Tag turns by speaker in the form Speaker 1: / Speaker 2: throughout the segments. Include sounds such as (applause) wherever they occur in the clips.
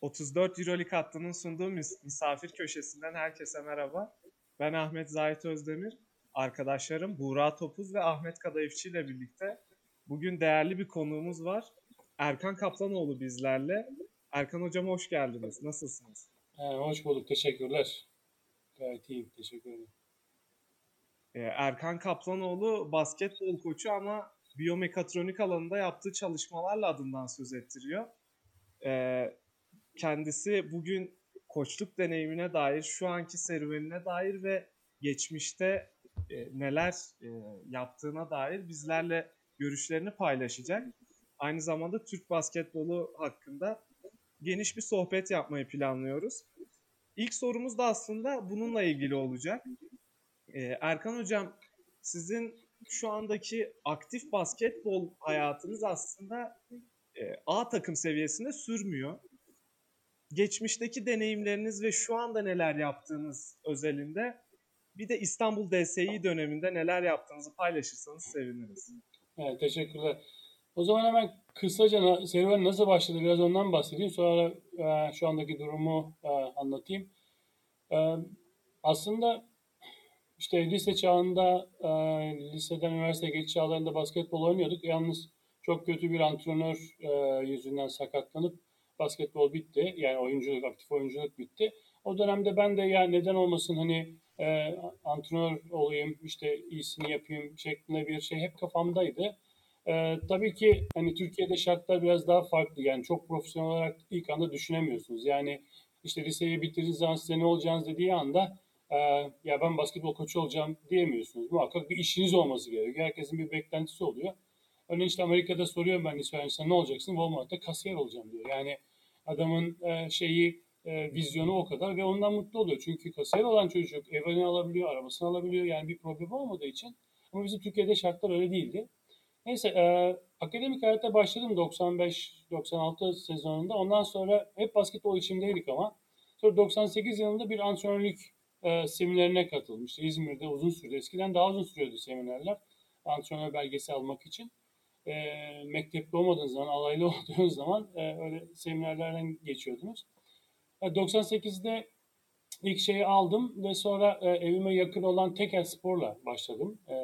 Speaker 1: 34 Euroleague hattının sunduğu mis- misafir köşesinden herkese merhaba. Ben Ahmet Zahit Özdemir. Arkadaşlarım Buğra Topuz ve Ahmet Kadayıfçı ile birlikte bugün değerli bir konuğumuz var. Erkan Kaplanoğlu bizlerle. Erkan Hocam hoş geldiniz. Nasılsınız?
Speaker 2: Ee, hoş bulduk. Teşekkürler. Gayet iyiyim. Teşekkür ederim.
Speaker 1: Ee, Erkan Kaplanoğlu basketbol koçu ama biyomekatronik alanında yaptığı çalışmalarla adından söz ettiriyor. Ee, kendisi bugün koçluk deneyimine dair, şu anki serüvenine dair ve geçmişte e, neler e, yaptığına dair bizlerle görüşlerini paylaşacak. Aynı zamanda Türk basketbolu hakkında geniş bir sohbet yapmayı planlıyoruz. İlk sorumuz da aslında bununla ilgili olacak. Ee, Erkan Hocam, sizin şu andaki aktif basketbol hayatınız aslında e, A takım seviyesinde sürmüyor. Geçmişteki deneyimleriniz ve şu anda neler yaptığınız özelinde bir de İstanbul DSİ döneminde neler yaptığınızı paylaşırsanız seviniriz.
Speaker 2: Evet, teşekkürler. O zaman hemen kısaca serüven nasıl başladı biraz ondan bahsedeyim. Sonra e, şu andaki durumu e, anlatayım. E, aslında işte lise çağında, e, liseden üniversiteye geçiş çağlarında basketbol oynuyorduk. Yalnız çok kötü bir antrenör e, yüzünden sakatlanıp basketbol bitti. Yani oyunculuk, aktif oyunculuk bitti. O dönemde ben de ya neden olmasın hani e, antrenör olayım, işte iyisini yapayım şeklinde bir şey hep kafamdaydı. E, tabii ki hani Türkiye'de şartlar biraz daha farklı. Yani çok profesyonel olarak ilk anda düşünemiyorsunuz. Yani işte liseyi bitirdiğiniz zaman size ne olacağınız dediği anda e, ya ben basketbol koçu olacağım diyemiyorsunuz. Muhakkak bir işiniz olması gerekiyor. Herkesin bir beklentisi oluyor. Örneğin işte Amerika'da soruyorum ben lise öğrencisine ne olacaksın? Walmart'ta kasiyer olacağım diyor. Yani adamın e, şeyi e, vizyonu o kadar ve ondan mutlu oluyor. Çünkü kasiyer olan çocuk evini alabiliyor, arabasını alabiliyor. Yani bir problem olmadığı için. Ama bizim Türkiye'de şartlar öyle değildi. Neyse e, akademik hayata başladım 95-96 sezonunda. Ondan sonra hep basketbol içimdeydik ama. Sonra 98 yılında bir antrenörlük e, seminerine katılmıştı. İzmir'de uzun sürdü. Eskiden daha uzun sürüyordu seminerler. Antrenör belgesi almak için. E, mektepte olmadığınız zaman, alaylı (laughs) olduğunuz zaman e, öyle seminerlerden geçiyordunuz. E, 98'de ilk şeyi aldım ve sonra e, evime yakın olan Tekel Spor'la başladım e,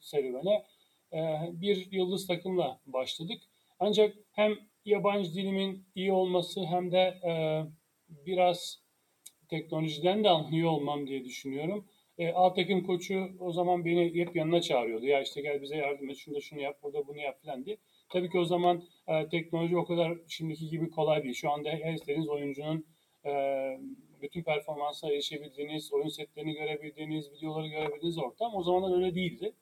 Speaker 2: serüvene. E, bir yıldız takımla başladık. Ancak hem yabancı dilimin iyi olması hem de e, biraz teknolojiden de anlıyor olmam diye düşünüyorum. E, A takım koçu o zaman beni hep yanına çağırıyordu. Ya işte gel bize yardım et, şunu şunu yap, burada bunu yap falan diye. Tabii ki o zaman e, teknoloji o kadar şimdiki gibi kolay değil. Şu anda her istediğiniz oyuncunun e, bütün performansa erişebildiğiniz, oyun setlerini görebildiğiniz, videoları görebildiğiniz ortam. O zamanlar öyle değildi.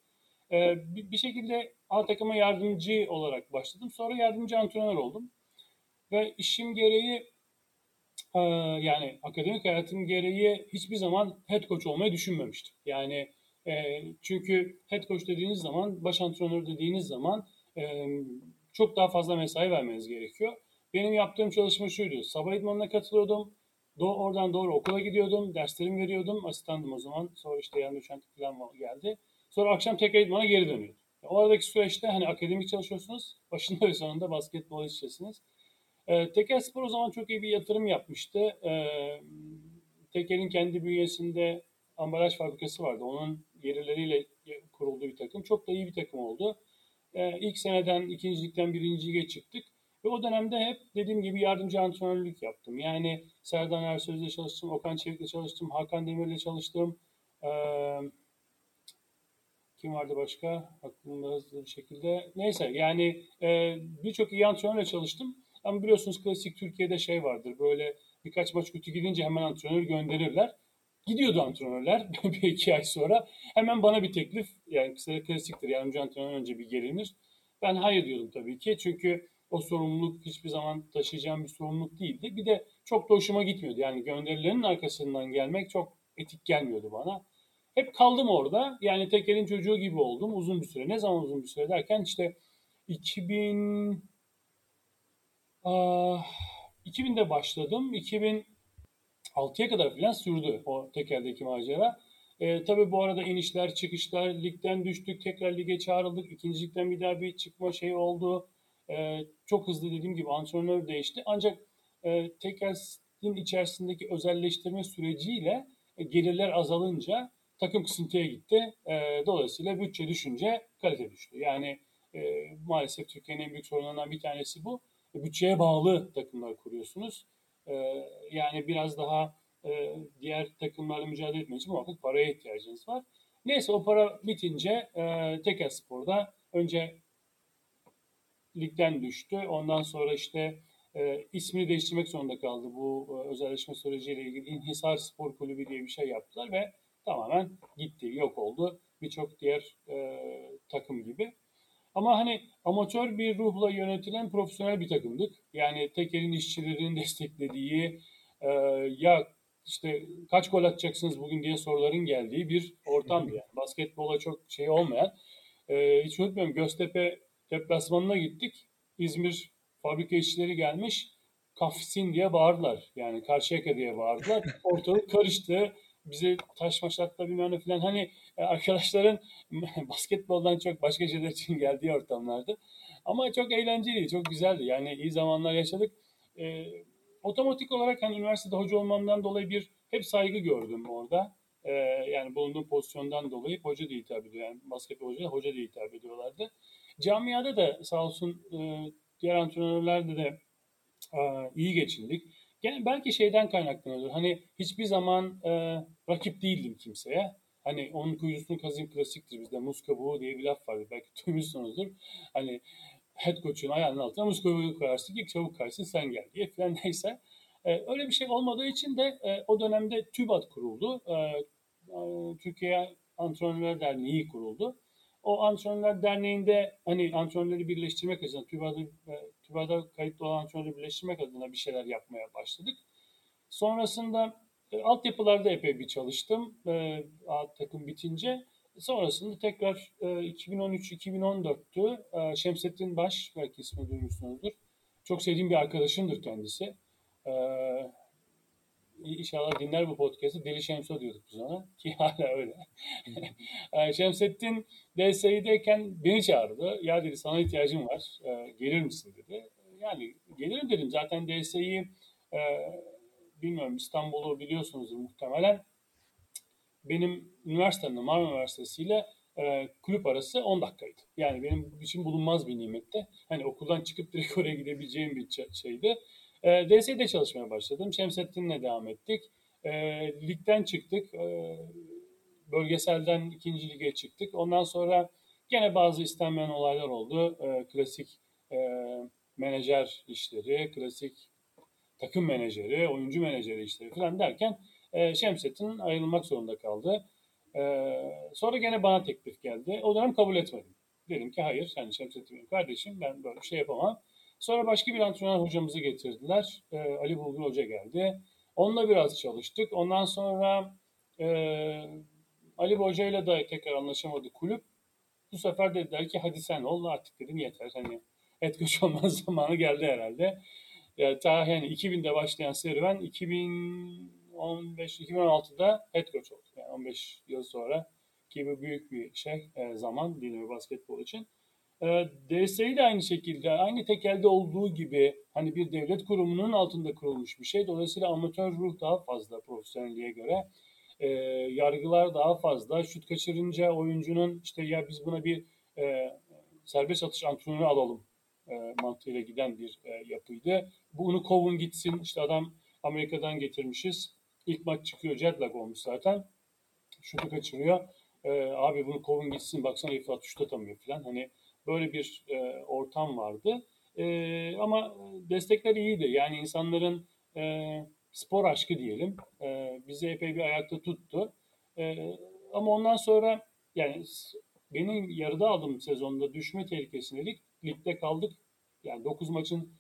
Speaker 2: E, bir, bir şekilde A takıma yardımcı olarak başladım. Sonra yardımcı antrenör oldum. Ve işim gereği ee, yani akademik hayatım gereği hiçbir zaman head coach olmayı düşünmemiştim. Yani e, çünkü head coach dediğiniz zaman, baş antrenör dediğiniz zaman e, çok daha fazla mesai vermeniz gerekiyor. Benim yaptığım çalışma şuydu. Sabah idmanına katılıyordum. Do oradan doğru okula gidiyordum. Derslerimi veriyordum. Asistandım o zaman. Sonra işte yan doçentlik falan geldi. Sonra akşam tekrar idmana geri dönüyordum. O aradaki süreçte hani akademik çalışıyorsunuz. Başında ve sonunda basketbol içesiniz. E, Tekel Spor o zaman çok iyi bir yatırım yapmıştı. E, Tekel'in kendi bünyesinde ambalaj fabrikası vardı. Onun gelirleriyle kurulduğu bir takım. Çok da iyi bir takım oldu. E, ilk seneden ikincilikten birinciye çıktık. Ve o dönemde hep dediğim gibi yardımcı antrenörlük yaptım. Yani Serdan Ersöz'le çalıştım, Okan Çevik'le çalıştım, Hakan Demir'le çalıştım. E, kim vardı başka? Aklımda hızlı bir şekilde. Neyse yani e, birçok iyi antrenörle çalıştım. Ama biliyorsunuz klasik Türkiye'de şey vardır. Böyle birkaç maç kötü gidince hemen antrenör gönderirler. Gidiyordu antrenörler (laughs) bir iki ay sonra. Hemen bana bir teklif. Yani kısaca klasiktir. Yardımcı antrenör önce bir gelinir. Ben hayır diyordum tabii ki. Çünkü o sorumluluk hiçbir zaman taşıyacağım bir sorumluluk değildi. Bir de çok da hoşuma gitmiyordu. Yani gönderilerin arkasından gelmek çok etik gelmiyordu bana. Hep kaldım orada. Yani tek elin çocuğu gibi oldum uzun bir süre. Ne zaman uzun bir süre derken işte 2000 2000'de başladım. 2006'ya kadar falan sürdü o tekeldeki macera. E, tabii bu arada inişler, çıkışlar, ligden düştük, tekrar lige çağrıldık. İkinci ligden bir daha bir çıkma şey oldu. E, çok hızlı dediğim gibi antrenör değişti. Ancak e, tekelin içerisindeki özelleştirme süreciyle e, gelirler azalınca takım kısıntıya gitti. E, dolayısıyla bütçe düşünce kalite düştü. Yani e, maalesef Türkiye'nin en büyük sorunlarından bir tanesi bu. E, bütçeye bağlı takımlar kuruyorsunuz. E, yani biraz daha e, diğer takımlarla mücadele etmek için muhakkak paraya ihtiyacınız var. Neyse o para bitince e, Tekel Spor'da önce ligden düştü. Ondan sonra işte e, ismini değiştirmek zorunda kaldı. Bu e, özelleşme süreciyle ilgili İnhisar Spor Kulübü diye bir şey yaptılar ve tamamen gitti, yok oldu. Birçok diğer e, takım gibi. Ama hani amatör bir ruhla yönetilen profesyonel bir takımdık. Yani Tekel'in işçilerin (laughs) desteklediği e, ya işte kaç gol atacaksınız bugün diye soruların geldiği bir ortamdı yani. Basketbola çok şey olmayan. E, hiç unutmuyorum Göztepe deplasmanına gittik. İzmir fabrika işçileri gelmiş. Kafsin diye bağırdılar. Yani Karşıyaka diye bağırdılar. (laughs) Ortalık karıştı. Bize taş maşatla bilmem ne falan. Hani arkadaşların (laughs) basketboldan çok başka şeyler için geldiği ortamlardı. Ama çok eğlenceliydi, çok güzeldi. Yani iyi zamanlar yaşadık. E, otomatik olarak hani üniversitede hoca olmamdan dolayı bir hep saygı gördüm orada. E, yani bulunduğum pozisyondan dolayı hoca diye hitap ediyor. Yani basketbol hoca, hoca diye hitap ediyorlardı. Camiada da sağ olsun e, diğer antrenörlerde de e, iyi geçindik. Yani belki şeyden kaynaklanıyordur. Hani hiçbir zaman e, rakip değildim kimseye. Hani onun kuyusunu kazıyım klasiktir bizde. Muz kabuğu diye bir laf var. Belki (laughs) duymuşsunuzdur. Hani head coach'un ayağının altına muz kabuğu koyarsın ki çabuk kaysın sen gel diye falan (laughs) neyse. E, öyle bir şey olmadığı için de e, o dönemde TÜBAT kuruldu. E, e, Türkiye Antrenörler Derneği kuruldu. O Antrenörler Derneği'nde hani antrenörleri birleştirmek adına, TÜBA'da, e, TÜBA'da kayıtlı olan antrenörleri birleştirmek adına bir şeyler yapmaya başladık. Sonrasında e, altyapılarda epey bir çalıştım e, A takım bitince. Sonrasında tekrar e, 2013-2014'tü. E, Şemsettin Baş, belki ismi duymuşsunuzdur. Çok sevdiğim bir arkadaşımdır kendisi. E, İnşallah dinler bu podcast'ı. Deli Şemso diyorduk biz ona. (laughs) Ki hala öyle. E, Şemsettin DSİ'deyken beni çağırdı. Ya dedi sana ihtiyacım var. E, gelir misin dedi. Yani gelirim dedim. Zaten DSİ e, bilmiyorum İstanbul'u biliyorsunuz muhtemelen. Benim üniversitemde Marmara Üniversitesi ile e, kulüp arası 10 dakikaydı. Yani benim için bulunmaz bir nimette. Hani okuldan çıkıp direkt (laughs) oraya gidebileceğim bir şeydi. E, DS'de çalışmaya başladım. Şemsettin'le devam ettik. E, ligden çıktık. E, bölgeselden ikinci lige çıktık. Ondan sonra gene bazı istenmeyen olaylar oldu. E, klasik e, menajer işleri, klasik takım menajeri, oyuncu menajeri işleri falan derken e, Şemsettin ayrılmak zorunda kaldı. E, sonra gene bana teklif geldi. O dönem kabul etmedim. Dedim ki hayır, yani Şemsettin benim kardeşim, ben böyle bir şey yapamam. Sonra başka bir antrenör hocamızı getirdiler. E, Ali Bulgur Hoca geldi. Onunla biraz çalıştık. Ondan sonra e, Ali Hoca ile de tekrar anlaşamadı kulüp. Bu sefer dediler ki hadi sen ol artık dedim yeter. Hani et coach olma (laughs) zamanı geldi herhalde. Yani ta yani 2000'de başlayan serüven 2015 2016'da head coach oldu. Yani 15 yıl sonra ki bu büyük bir şey e, zaman dinamiği basketbol için. E, de aynı şekilde aynı tekelde olduğu gibi hani bir devlet kurumunun altında kurulmuş bir şey. Dolayısıyla amatör ruh daha fazla profesyonelliğe göre. E, yargılar daha fazla. Şut kaçırınca oyuncunun işte ya biz buna bir e, serbest atış antrenörü alalım e, mantığıyla giden bir e, yapıydı. Bunu kovun gitsin. İşte adam Amerika'dan getirmişiz. İlk maç çıkıyor. Jetlag olmuş zaten. Şutu kaçırıyor. E, abi bunu kovun gitsin. Baksana herif atış tutamıyor falan. Hani böyle bir e, ortam vardı. E, ama destekler iyiydi. Yani insanların spor aşkı diyelim. Bizi epey bir ayakta tuttu. Ama ondan sonra yani benim yarıda aldığım sezonda düşme tehlikesindeydik. Ligde kaldık. Yani 9 maçın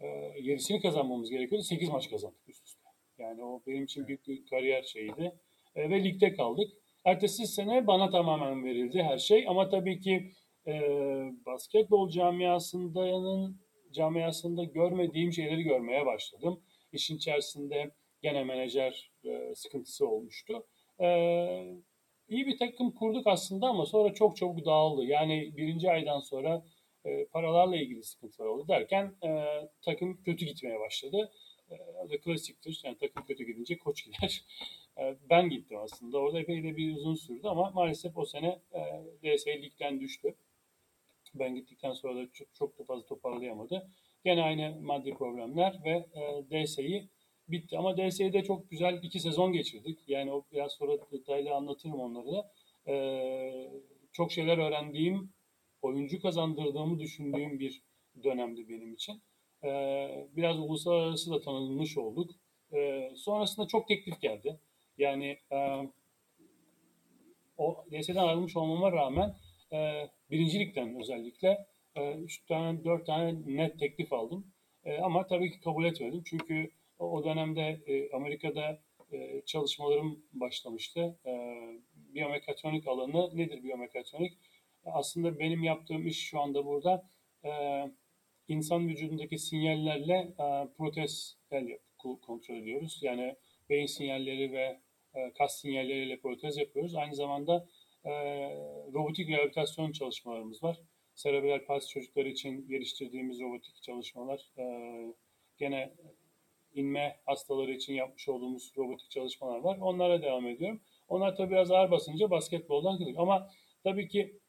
Speaker 2: e, 7'sini kazanmamız gerekiyordu. 8 maç kazandık üst üste. Yani o benim için büyük bir kariyer şeyiydi. E, ve ligde kaldık. Ertesi sene bana tamamen verildi her şey. Ama tabii ki e, basketbol camiasının camiasında görmediğim şeyleri görmeye başladım. İşin içerisinde gene menajer e, sıkıntısı olmuştu. E, iyi bir takım kurduk aslında ama sonra çok çabuk dağıldı. Yani birinci aydan sonra e, paralarla ilgili sıkıntılar oldu derken e, takım kötü gitmeye başladı. E, da klasiktir. Yani takım kötü gidince koç gider. (laughs) E, ben gittim aslında. Orada epey de bir uzun sürdü ama maalesef o sene e, DS düştü. Ben gittikten sonra da çok, çok da fazla toparlayamadı. Gene aynı maddi problemler ve e, DS'yi bitti. Ama DS'yi de çok güzel iki sezon geçirdik. Yani o biraz sonra detaylı anlatırım onları da. E, çok şeyler öğrendiğim, oyuncu kazandırdığımı düşündüğüm bir dönemdi benim için. E, biraz uluslararası da tanınmış olduk. E, sonrasında çok teklif geldi. Yani e, o DS'den ayrılmış olmama rağmen e, birincilikten özellikle e, üç tane, dört tane net teklif aldım. E, ama tabii ki kabul etmedim. Çünkü o, dönemde e, Amerika'da e, çalışmalarım başlamıştı. E, biyomekatronik alanı nedir biyomekatronik? Aslında benim yaptığım iş şu anda burada e, insan vücudundaki sinyallerle e, protezler kontrol ediyoruz. Yani beyin sinyalleri ve e, kas sinyalleriyle protez yapıyoruz. Aynı zamanda e, robotik rehabilitasyon çalışmalarımız var. Serebral palsi çocukları için geliştirdiğimiz robotik çalışmalar. E, gene inme hastaları için yapmış olduğumuz robotik çalışmalar var. Onlara devam ediyorum. Onlar tabii biraz ağır basınca basketboldan kırdık. Ama tabii ki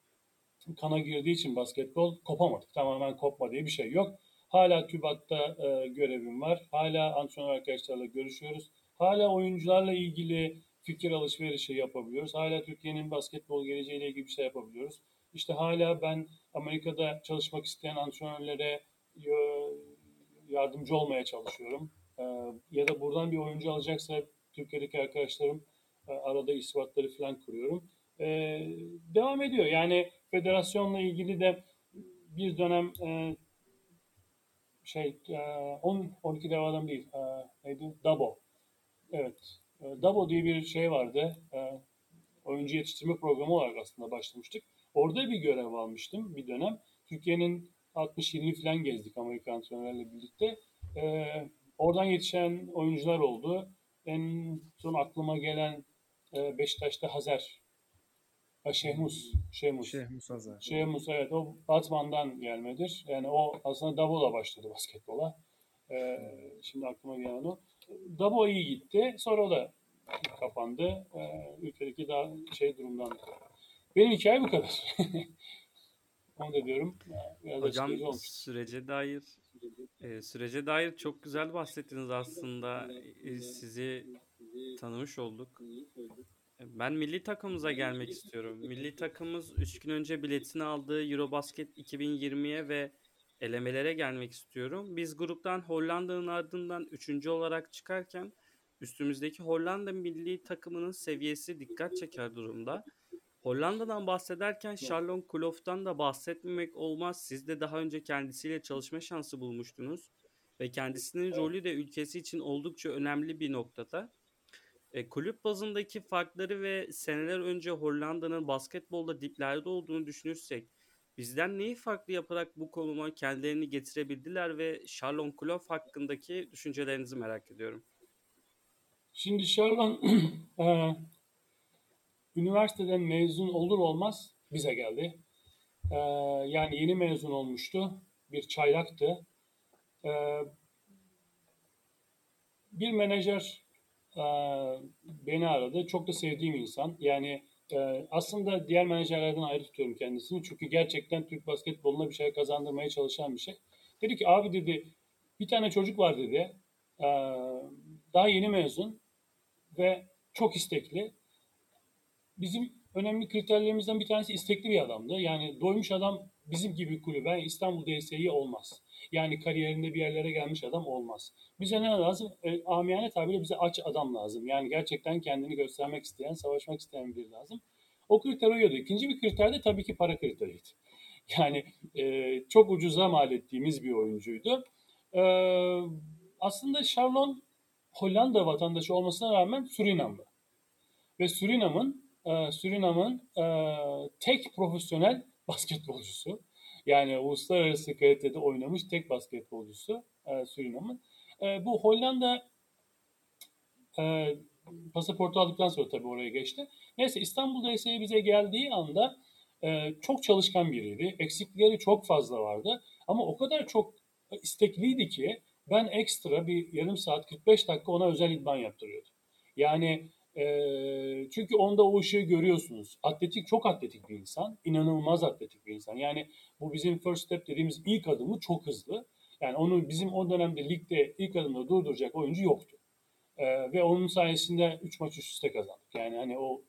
Speaker 2: kana girdiği için basketbol kopamadık. Tamamen kopma diye bir şey yok. Hala TÜBAT'ta e, görevim var. Hala antrenör arkadaşlarla görüşüyoruz. Hala oyuncularla ilgili fikir alışverişi yapabiliyoruz. Hala Türkiye'nin basketbol geleceğiyle ilgili bir şey yapabiliyoruz. İşte hala ben Amerika'da çalışmak isteyen antrenörlere yardımcı olmaya çalışıyorum. Ee, ya da buradan bir oyuncu alacaksa Türkiye'deki arkadaşlarım e, arada ispatları falan kuruyorum. Ee, devam ediyor. Yani federasyonla ilgili de bir dönem e, şey 10 12 devadan değil neydi? Dabo. Evet. Dabo diye bir şey vardı. Oyuncu yetiştirme programı olarak aslında başlamıştık. Orada bir görev almıştım bir dönem. Türkiye'nin 60-20 falan gezdik Amerikan antrenörlerle birlikte. Ee, oradan yetişen oyuncular oldu. En son aklıma gelen e, Beşiktaş'ta Hazer. Ha, Şehmus. Şehmus.
Speaker 1: Şehmus Hazer.
Speaker 2: Şehmus evet o Batman'dan gelmedir. Yani o aslında Dabo'la başladı basketbola. Ee, şimdi aklıma gelen o. Dabo iyi gitti. Sonra o da kapandı. Ee, ülkedeki daha şey durumdan benim hikaye bu kadar. (laughs) Onu da diyorum.
Speaker 3: Biraz Hocam sürece dair e, sürece dair çok güzel bahsettiniz aslında. E, sizi tanımış olduk. E, ben milli takımımıza gelmek istiyorum. Milli takımımız 3 gün önce biletini aldığı Eurobasket 2020'ye ve elemelere gelmek istiyorum. Biz gruptan Hollanda'nın ardından 3. olarak çıkarken üstümüzdeki Hollanda milli takımının seviyesi dikkat çeker durumda. Hollanda'dan bahsederken Charlon Kloof'tan da bahsetmemek olmaz. Siz de daha önce kendisiyle çalışma şansı bulmuştunuz. Ve kendisinin rolü de ülkesi için oldukça önemli bir noktada. E, kulüp bazındaki farkları ve seneler önce Hollanda'nın basketbolda diplerde olduğunu düşünürsek bizden neyi farklı yaparak bu konuma kendilerini getirebildiler ve Charlon Kloof hakkındaki düşüncelerinizi merak ediyorum.
Speaker 2: Şimdi Charlon (clears throat) üniversiteden mezun olur olmaz bize geldi. Ee, yani yeni mezun olmuştu. Bir çaylaktı. Ee, bir menajer e, beni aradı. Çok da sevdiğim insan. Yani e, aslında diğer menajerlerden ayrı tutuyorum kendisini. Çünkü gerçekten Türk basketboluna bir şey kazandırmaya çalışan bir şey. Dedi ki abi dedi bir tane çocuk var dedi. E, daha yeni mezun ve çok istekli bizim önemli kriterlerimizden bir tanesi istekli bir adamdı. Yani doymuş adam bizim gibi kulübe İstanbul DS'yi olmaz. Yani kariyerinde bir yerlere gelmiş adam olmaz. Bize ne lazım? E, amiyane tabiriyle bize aç adam lazım. Yani gerçekten kendini göstermek isteyen, savaşmak isteyen biri lazım. O kriter uyuyordu. İkinci bir kriter de tabii ki para kriteriydi. (laughs) Yani e, çok ucuza mal ettiğimiz bir oyuncuydu. E, aslında Charlon Hollanda vatandaşı olmasına rağmen Surinamlı. Ve Surinam'ın e, Surinam'ın e, tek profesyonel basketbolcusu. Yani uluslararası kalitede oynamış tek basketbolcusu e, Surinam'ın. E, bu Hollanda e, pasaportu aldıktan sonra tabii oraya geçti. Neyse İstanbul'da ise bize geldiği anda e, çok çalışkan biriydi. Eksikleri çok fazla vardı. Ama o kadar çok istekliydi ki ben ekstra bir yarım saat 45 dakika ona özel idman yaptırıyordum. Yani çünkü onda o ışığı görüyorsunuz. Atletik, çok atletik bir insan. inanılmaz atletik bir insan. Yani bu bizim first step dediğimiz ilk adımı çok hızlı. Yani onu bizim o dönemde ligde ilk adımda durduracak oyuncu yoktu. E, ve onun sayesinde 3 maç üst üste kazandık. Yani hani o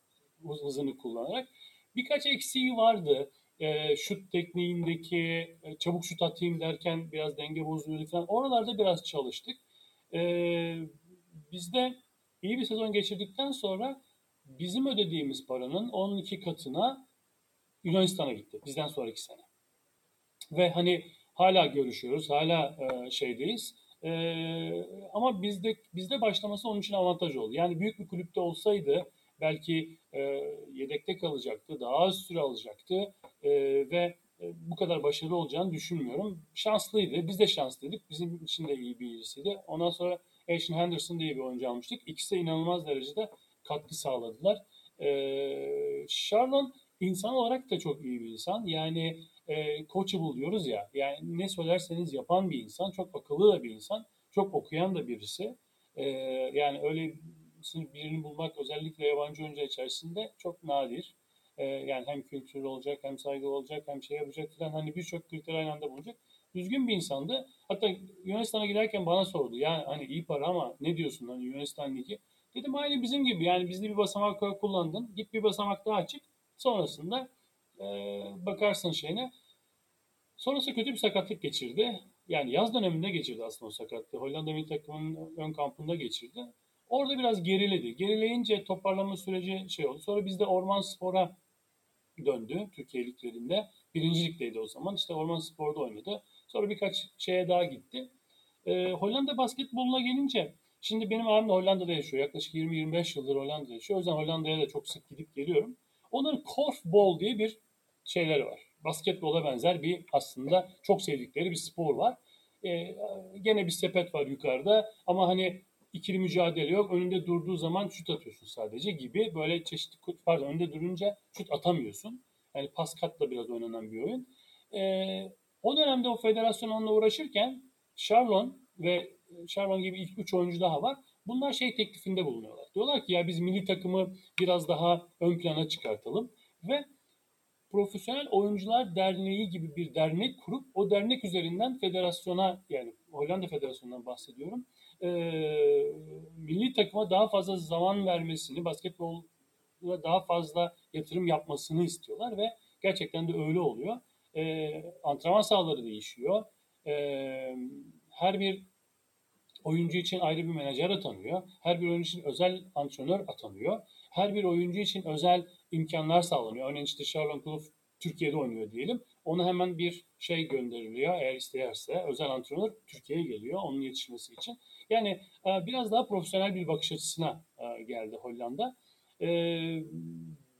Speaker 2: hızını kullanarak. Birkaç eksiği vardı. E, şut tekniğindeki çabuk şut atayım derken biraz denge bozuluyordu falan. Oralarda biraz çalıştık. E, bizde iyi bir sezon geçirdikten sonra bizim ödediğimiz paranın 12 katına Yunanistan'a gitti. Bizden sonraki sene. Ve hani hala görüşüyoruz. Hala e, şeydeyiz. E, ama bizde bizde başlaması onun için avantaj oldu. Yani büyük bir kulüpte olsaydı belki e, yedekte kalacaktı, daha az süre alacaktı e, ve e, bu kadar başarılı olacağını düşünmüyorum. Şanslıydı, biz de şanslıydık. Bizim için de iyi birisiydi. Ondan sonra Ashton Henderson diye bir oyuncu almıştık. İkisi de inanılmaz derecede katkı sağladılar. E, Charlon insan olarak da çok iyi bir insan. Yani e, coachable diyoruz ya. Yani ne söylerseniz yapan bir insan. Çok akıllı da bir insan. Çok okuyan da birisi. E, yani öyle birini bulmak özellikle yabancı oyuncu içerisinde çok nadir. Ee, yani hem kültürlü olacak hem saygılı olacak hem şey yapacak falan hani birçok kriter aynı anda bulacak. Düzgün bir insandı. Hatta Yunanistan'a giderken bana sordu. Yani hani iyi para ama ne diyorsun hani Yunanistan Ligi? Dedim aynı bizim gibi yani bizde bir basamak kullandın. Git bir basamak daha çık. Sonrasında e, bakarsın şeyine. Sonrası kötü bir sakatlık geçirdi. Yani yaz döneminde geçirdi aslında o sakatlığı. Hollanda milli takımının ön kampında geçirdi. Orada biraz geriledi. Gerileyince toparlama süreci şey oldu. Sonra bizde Orman Spor'a döndü Türkiye liglerinde. Birinci ligdeydi o zaman. İşte Orman Spor'da oynadı. Sonra birkaç şeye daha gitti. Ee, Hollanda basketboluna gelince şimdi benim abim de Hollanda'da yaşıyor. Yaklaşık 20-25 yıldır Hollanda'da yaşıyor. O yüzden Hollanda'ya da çok sık gidip geliyorum. Onların korfball diye bir şeyleri var. Basketbola benzer bir aslında çok sevdikleri bir spor var. Ee, gene bir sepet var yukarıda ama hani ikili mücadele yok. Önünde durduğu zaman şut atıyorsun sadece gibi. Böyle çeşitli pardon önünde durunca şut atamıyorsun. Yani pas katla biraz oynanan bir oyun. Ee, o dönemde o federasyon onunla uğraşırken Charlon ve Charlon gibi ilk üç oyuncu daha var. Bunlar şey teklifinde bulunuyorlar. Diyorlar ki ya biz milli takımı biraz daha ön plana çıkartalım ve Profesyonel Oyuncular Derneği gibi bir dernek kurup o dernek üzerinden federasyona yani Hollanda Federasyonu'ndan bahsediyorum e, milli takıma daha fazla zaman vermesini, basketbola daha fazla yatırım yapmasını istiyorlar ve gerçekten de öyle oluyor. E, antrenman sahaları değişiyor. E, her bir oyuncu için ayrı bir menajer atanıyor. Her bir oyuncu için özel antrenör atanıyor. Her bir oyuncu için özel imkanlar sağlanıyor. Örneğin işte Charlotte Kloof Türkiye'de oynuyor diyelim. Ona hemen bir şey gönderiliyor eğer isterse. Özel antrenör Türkiye'ye geliyor onun yetişmesi için. Yani e, biraz daha profesyonel bir bakış açısına e, geldi Hollanda. E,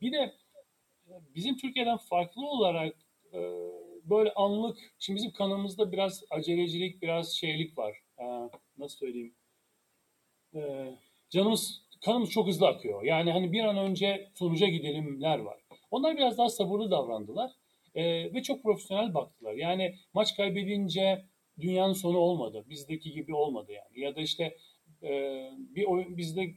Speaker 2: bir de bizim Türkiye'den farklı olarak böyle anlık, şimdi bizim kanımızda biraz acelecilik, biraz şeylik var. Nasıl söyleyeyim? Canımız, kanımız çok hızlı akıyor. Yani hani bir an önce sonuca gidelimler var. Onlar biraz daha sabırlı davrandılar ve çok profesyonel baktılar. Yani maç kaybedince dünyanın sonu olmadı. Bizdeki gibi olmadı yani. Ya da işte e, bir oyun bizde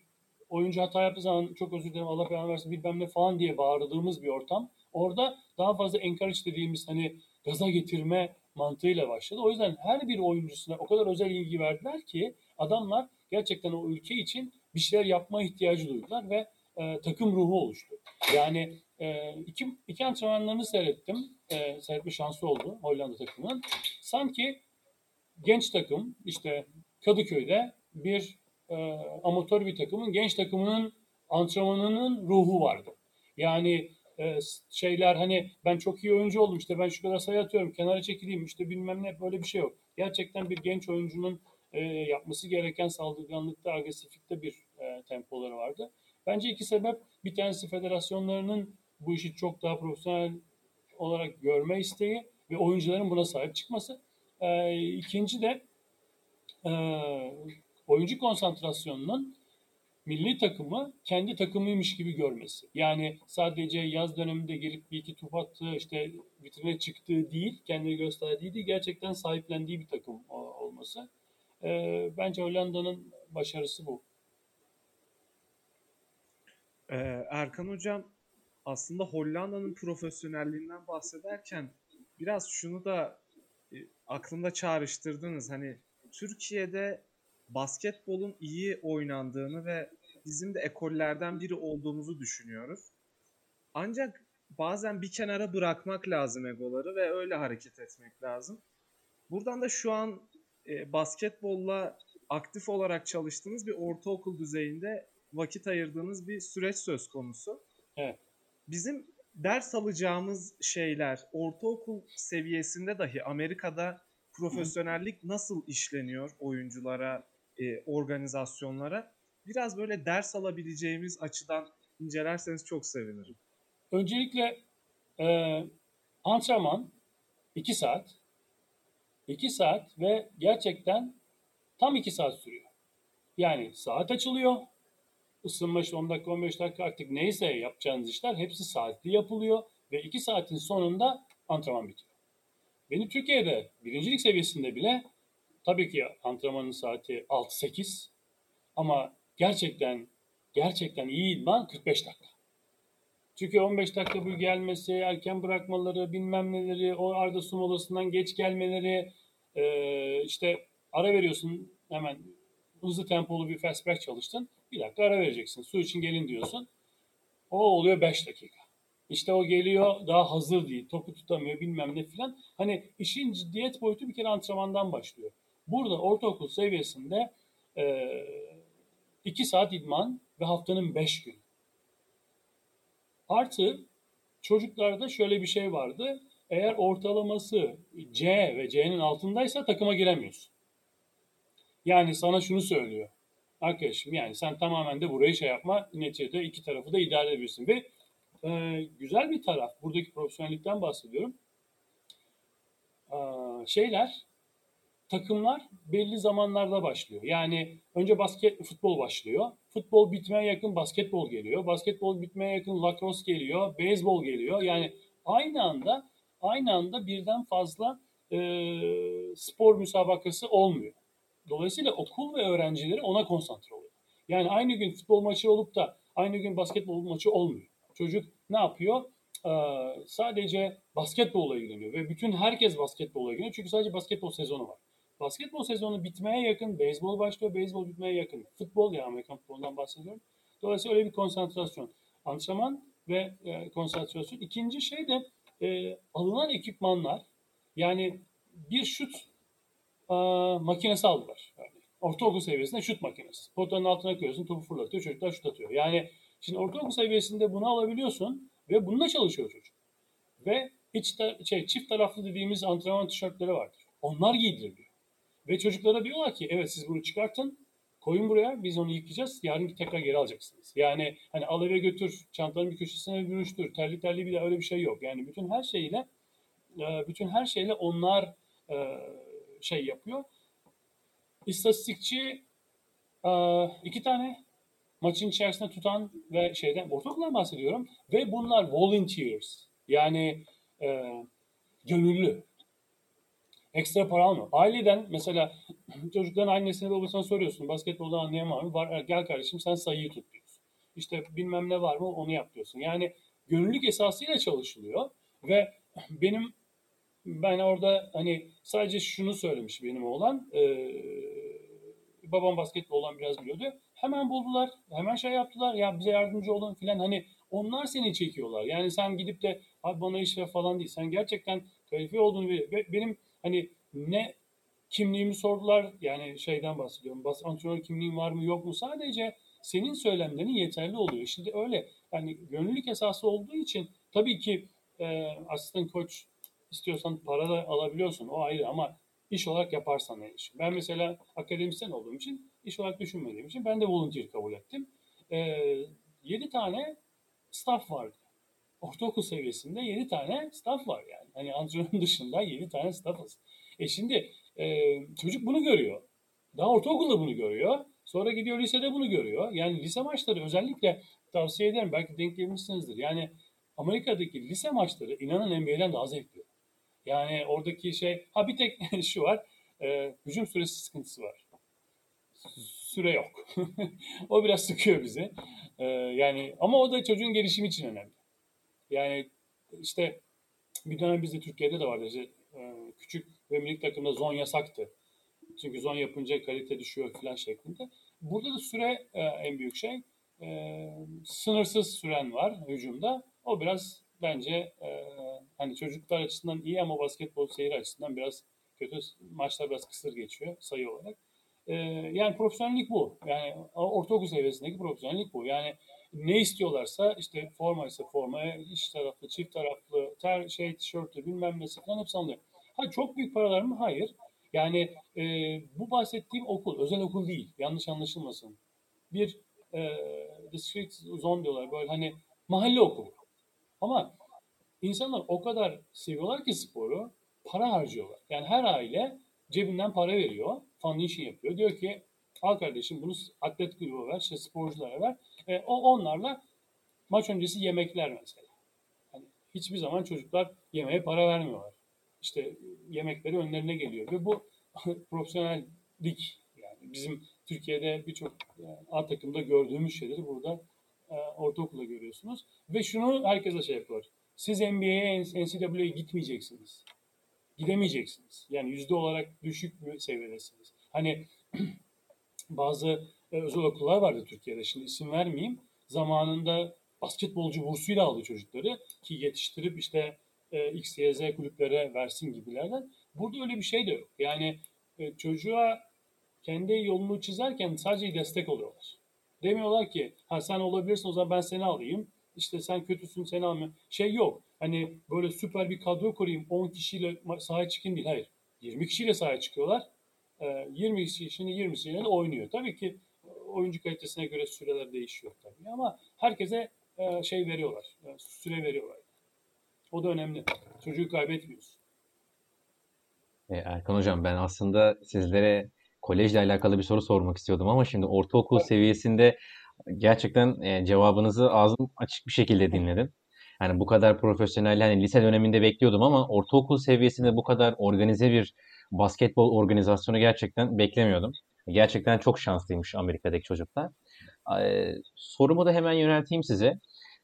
Speaker 2: oyuncu hata yaptığı zaman çok özür dilerim Allah belanı versin bilmem ne falan diye bağırdığımız bir ortam. Orada daha fazla encourage dediğimiz hani gaza getirme mantığıyla başladı. O yüzden her bir oyuncusuna o kadar özel ilgi verdiler ki adamlar gerçekten o ülke için bir şeyler yapma ihtiyacı duydular ve e, takım ruhu oluştu. Yani e, iki, iki antrenmanlarını seyrettim. E, seyretme şansı oldu Hollanda takımının. Sanki genç takım işte Kadıköy'de bir e, amatör bir takımın genç takımının antrenmanının ruhu vardı. Yani e, şeyler hani ben çok iyi oyuncu oldum işte ben şu kadar sayı atıyorum kenara çekileyim işte bilmem ne böyle bir şey yok. Gerçekten bir genç oyuncunun e, yapması gereken saldırganlıkta, agresiflikte bir e, tempoları vardı. Bence iki sebep bir tanesi federasyonlarının bu işi çok daha profesyonel olarak görme isteği ve oyuncuların buna sahip çıkması. E, ikinci de e, oyuncu konsantrasyonunun milli takımı kendi takımıymış gibi görmesi. Yani sadece yaz döneminde gelip bir iki top attığı, işte vitrine çıktığı değil, kendini gösterdiği değil, gerçekten sahiplendiği bir takım olması. E, bence Hollanda'nın başarısı bu.
Speaker 1: Ee, Erkan Hocam aslında Hollanda'nın profesyonelliğinden bahsederken biraz şunu da e, aklımda çağrıştırdınız. Hani Türkiye'de basketbolun iyi oynandığını ve bizim de ekollerden biri olduğumuzu düşünüyoruz. Ancak bazen bir kenara bırakmak lazım egoları ve öyle hareket etmek lazım. Buradan da şu an e, basketbolla aktif olarak çalıştığınız bir ortaokul düzeyinde vakit ayırdığınız bir süreç söz konusu.
Speaker 2: Evet.
Speaker 1: Bizim ders alacağımız şeyler ortaokul seviyesinde dahi Amerika'da profesyonellik nasıl işleniyor oyunculara, e, organizasyonlara biraz böyle ders alabileceğimiz açıdan incelerseniz çok sevinirim.
Speaker 2: Öncelikle e, antrenman 2 saat 2 saat ve gerçekten tam 2 saat sürüyor. Yani saat açılıyor. Isınma işte 10 dakika 15 dakika artık neyse yapacağınız işler hepsi saatli yapılıyor ve 2 saatin sonunda antrenman bitiyor. Benim Türkiye'de birincilik seviyesinde bile tabii ki antrenmanın saati 6-8 ama gerçekten gerçekten iyi idman 45 dakika. Çünkü 15 dakika bu gelmesi, erken bırakmaları, bilmem neleri, o arada su molasından geç gelmeleri, işte ara veriyorsun hemen hızlı tempolu bir fast break çalıştın. Bir dakika ara vereceksin. Su için gelin diyorsun. O oluyor 5 dakika. İşte o geliyor daha hazır değil. Topu tutamıyor bilmem ne filan. Hani işin ciddiyet boyutu bir kere antrenmandan başlıyor. Burada ortaokul seviyesinde e, 2 saat idman ve haftanın 5 gün. Artı çocuklarda şöyle bir şey vardı. Eğer ortalaması C ve C'nin altındaysa takıma giremiyorsun. Yani sana şunu söylüyor. Arkadaşım yani sen tamamen de burayı şey yapma. Neticede iki tarafı da idare edebilirsin. Ve e, güzel bir taraf. Buradaki profesyonellikten bahsediyorum. E, şeyler takımlar belli zamanlarda başlıyor. Yani önce basket futbol başlıyor. Futbol bitmeye yakın basketbol geliyor. Basketbol bitmeye yakın lacrosse geliyor. Beyzbol geliyor. Yani aynı anda aynı anda birden fazla e, spor müsabakası olmuyor. Dolayısıyla okul ve öğrencileri ona konsantre oluyor. Yani aynı gün futbol maçı olup da aynı gün basketbol maçı olmuyor. Çocuk ne yapıyor? Ee, sadece basketbolla ilgileniyor ve bütün herkes basketbolla ilgileniyor çünkü sadece basketbol sezonu var. Basketbol sezonu bitmeye yakın, beyzbol başlıyor, beyzbol bitmeye yakın. Futbol ya Amerikan futbolundan bahsediyorum. Dolayısıyla öyle bir konsantrasyon. Antrenman ve e, konsantrasyon. İkinci şey de e, alınan ekipmanlar. Yani bir şut e, makinesi aldılar. Yani ortaokul seviyesinde şut makinesi. Potanın altına koyuyorsun, topu fırlatıyor, çocuklar şut atıyor. Yani şimdi ortaokul seviyesinde bunu alabiliyorsun ve bununla çalışıyor çocuk. Ve iç ta, şey, çift taraflı dediğimiz antrenman tişörtleri vardır. Onlar giydiriliyor. Ve çocuklara diyorlar ki evet siz bunu çıkartın, koyun buraya, biz onu yıkayacağız, yarın tekrar geri alacaksınız. Yani hani al eve götür, çantanın bir köşesine bürüştür, terli terli bir de öyle bir şey yok. Yani bütün her şeyle, e, bütün her şeyle onlar e, şey yapıyor. İstatistikçi e, iki tane maçın içerisinde tutan ve şeyden ortaokuldan bahsediyorum ve bunlar volunteers yani gönüllü ekstra para almıyor. Aileden mesela (clears throat) çocukların annesine babasına soruyorsun. Basketbolda anlayan var mı? Var, gel kardeşim sen sayıyı tut diyorsun. İşte bilmem ne var mı onu yap diyorsun. Yani gönüllülük esasıyla çalışılıyor ve (clears throat) benim ben orada hani sadece şunu söylemiş benim oğlan e, babam basketbol olan biraz biliyordu. Hemen buldular. Hemen şey yaptılar. Ya bize yardımcı olun filan. Hani onlar seni çekiyorlar. Yani sen gidip de abi bana iş ver falan değil. Sen gerçekten kalifiye olduğunu ve benim Hani ne kimliğimi sordular yani şeyden bahsediyorum. Bas antrenör kimliğin var mı yok mu? Sadece senin söylemlerin yeterli oluyor. Şimdi öyle yani gönüllülük esası olduğu için tabii ki e, asistan koç istiyorsan para da alabiliyorsun o ayrı ama iş olarak yaparsan ne iş. Ben mesela akademisyen olduğum için iş olarak düşünmediğim için ben de volunteer kabul ettim. E, 7 tane staff vardı ortaokul seviyesinde 7 tane staff var yani. Hani antrenörün (laughs) dışında 7 tane staffız. E şimdi e, çocuk bunu görüyor. Daha ortaokulda bunu görüyor. Sonra gidiyor lisede bunu görüyor. Yani lise maçları özellikle tavsiye ederim. Belki denk gelmişsinizdir. Yani Amerika'daki lise maçları inanın NBA'den daha zevkli. Yani oradaki şey, ha bir tek (laughs) şu var, e, hücum süresi sıkıntısı var. Süre yok. (laughs) o biraz sıkıyor bizi. E, yani ama o da çocuğun gelişimi için önemli. Yani işte bir dönem bizde Türkiye'de de vardı. İşte, e, küçük ve minik takımda zon yasaktı. Çünkü zon yapınca kalite düşüyor falan şeklinde. Burada da süre e, en büyük şey. E, sınırsız süren var hücumda. O biraz bence hani çocuklar açısından iyi ama basketbol seyir açısından biraz kötü. Maçlar biraz kısır geçiyor sayı olarak. Yani profesyonellik bu. Yani ortaokul seviyesindeki profesyonellik bu. Yani ne istiyorlarsa işte forma ise forma, iş taraflı, çift taraflı, ter, şey tişörtü bilmem nesi falan hepsi alınıyor. Ha çok büyük paralar mı? Hayır. Yani e, bu bahsettiğim okul, özel okul değil. Yanlış anlaşılmasın. Bir e, district zone diyorlar böyle hani mahalle okulu. Ama insanlar o kadar seviyorlar ki sporu, para harcıyorlar. Yani her aile cebinden para veriyor, foundation yapıyor. Diyor ki al kardeşim bunu atlet grubu ver, işte sporculara ver. E, o onlarla maç öncesi yemekler mesela. Yani hiçbir zaman çocuklar yemeğe para vermiyorlar. İşte yemekleri önlerine geliyor ve bu (laughs) profesyonellik yani bizim Türkiye'de birçok e, A takımda gördüğümüz şeyleri burada e, ortaokulda görüyorsunuz. Ve şunu herkese şey yapıyor. Siz NBA'ye, NCAA'ye gitmeyeceksiniz. Gidemeyeceksiniz. Yani yüzde olarak düşük bir seviyedesiniz. Hani (clears throat) bazı e, özel okullar vardı Türkiye'de. Şimdi isim vermeyeyim. Zamanında basketbolcu bursuyla aldı çocukları ki yetiştirip işte e, X, Y, Z kulüplere versin gibilerden. Burada öyle bir şey de yok. Yani e, çocuğa kendi yolunu çizerken sadece destek oluyorlar. Demiyorlar ki ha sen olabilirsin o zaman ben seni alayım. İşte sen kötüsün seni almayayım. Şey yok. Hani böyle süper bir kadro kurayım 10 kişiyle sahaya çıkayım değil. Hayır. 20 kişiyle sahaya çıkıyorlar. 20 kişinin 20'siyle de oynuyor. Tabii ki oyuncu kalitesine göre süreler değişiyor tabii ama herkese e, şey veriyorlar. E, süre veriyorlar. O da önemli. Çocuğu kaybetmiyorsun.
Speaker 4: E, Erkan Hocam ben aslında sizlere kolejle alakalı bir soru sormak istiyordum ama şimdi ortaokul
Speaker 2: Evet.
Speaker 4: seviyesinde gerçekten e, cevabınızı ağzım açık bir şekilde dinledim. Yani bu kadar profesyonel hani lise döneminde bekliyordum ama ortaokul seviyesinde bu kadar organize bir basketbol organizasyonu gerçekten beklemiyordum. Gerçekten çok şanslıymış Amerika'daki çocuklar. E, sorumu da hemen yönelteyim size.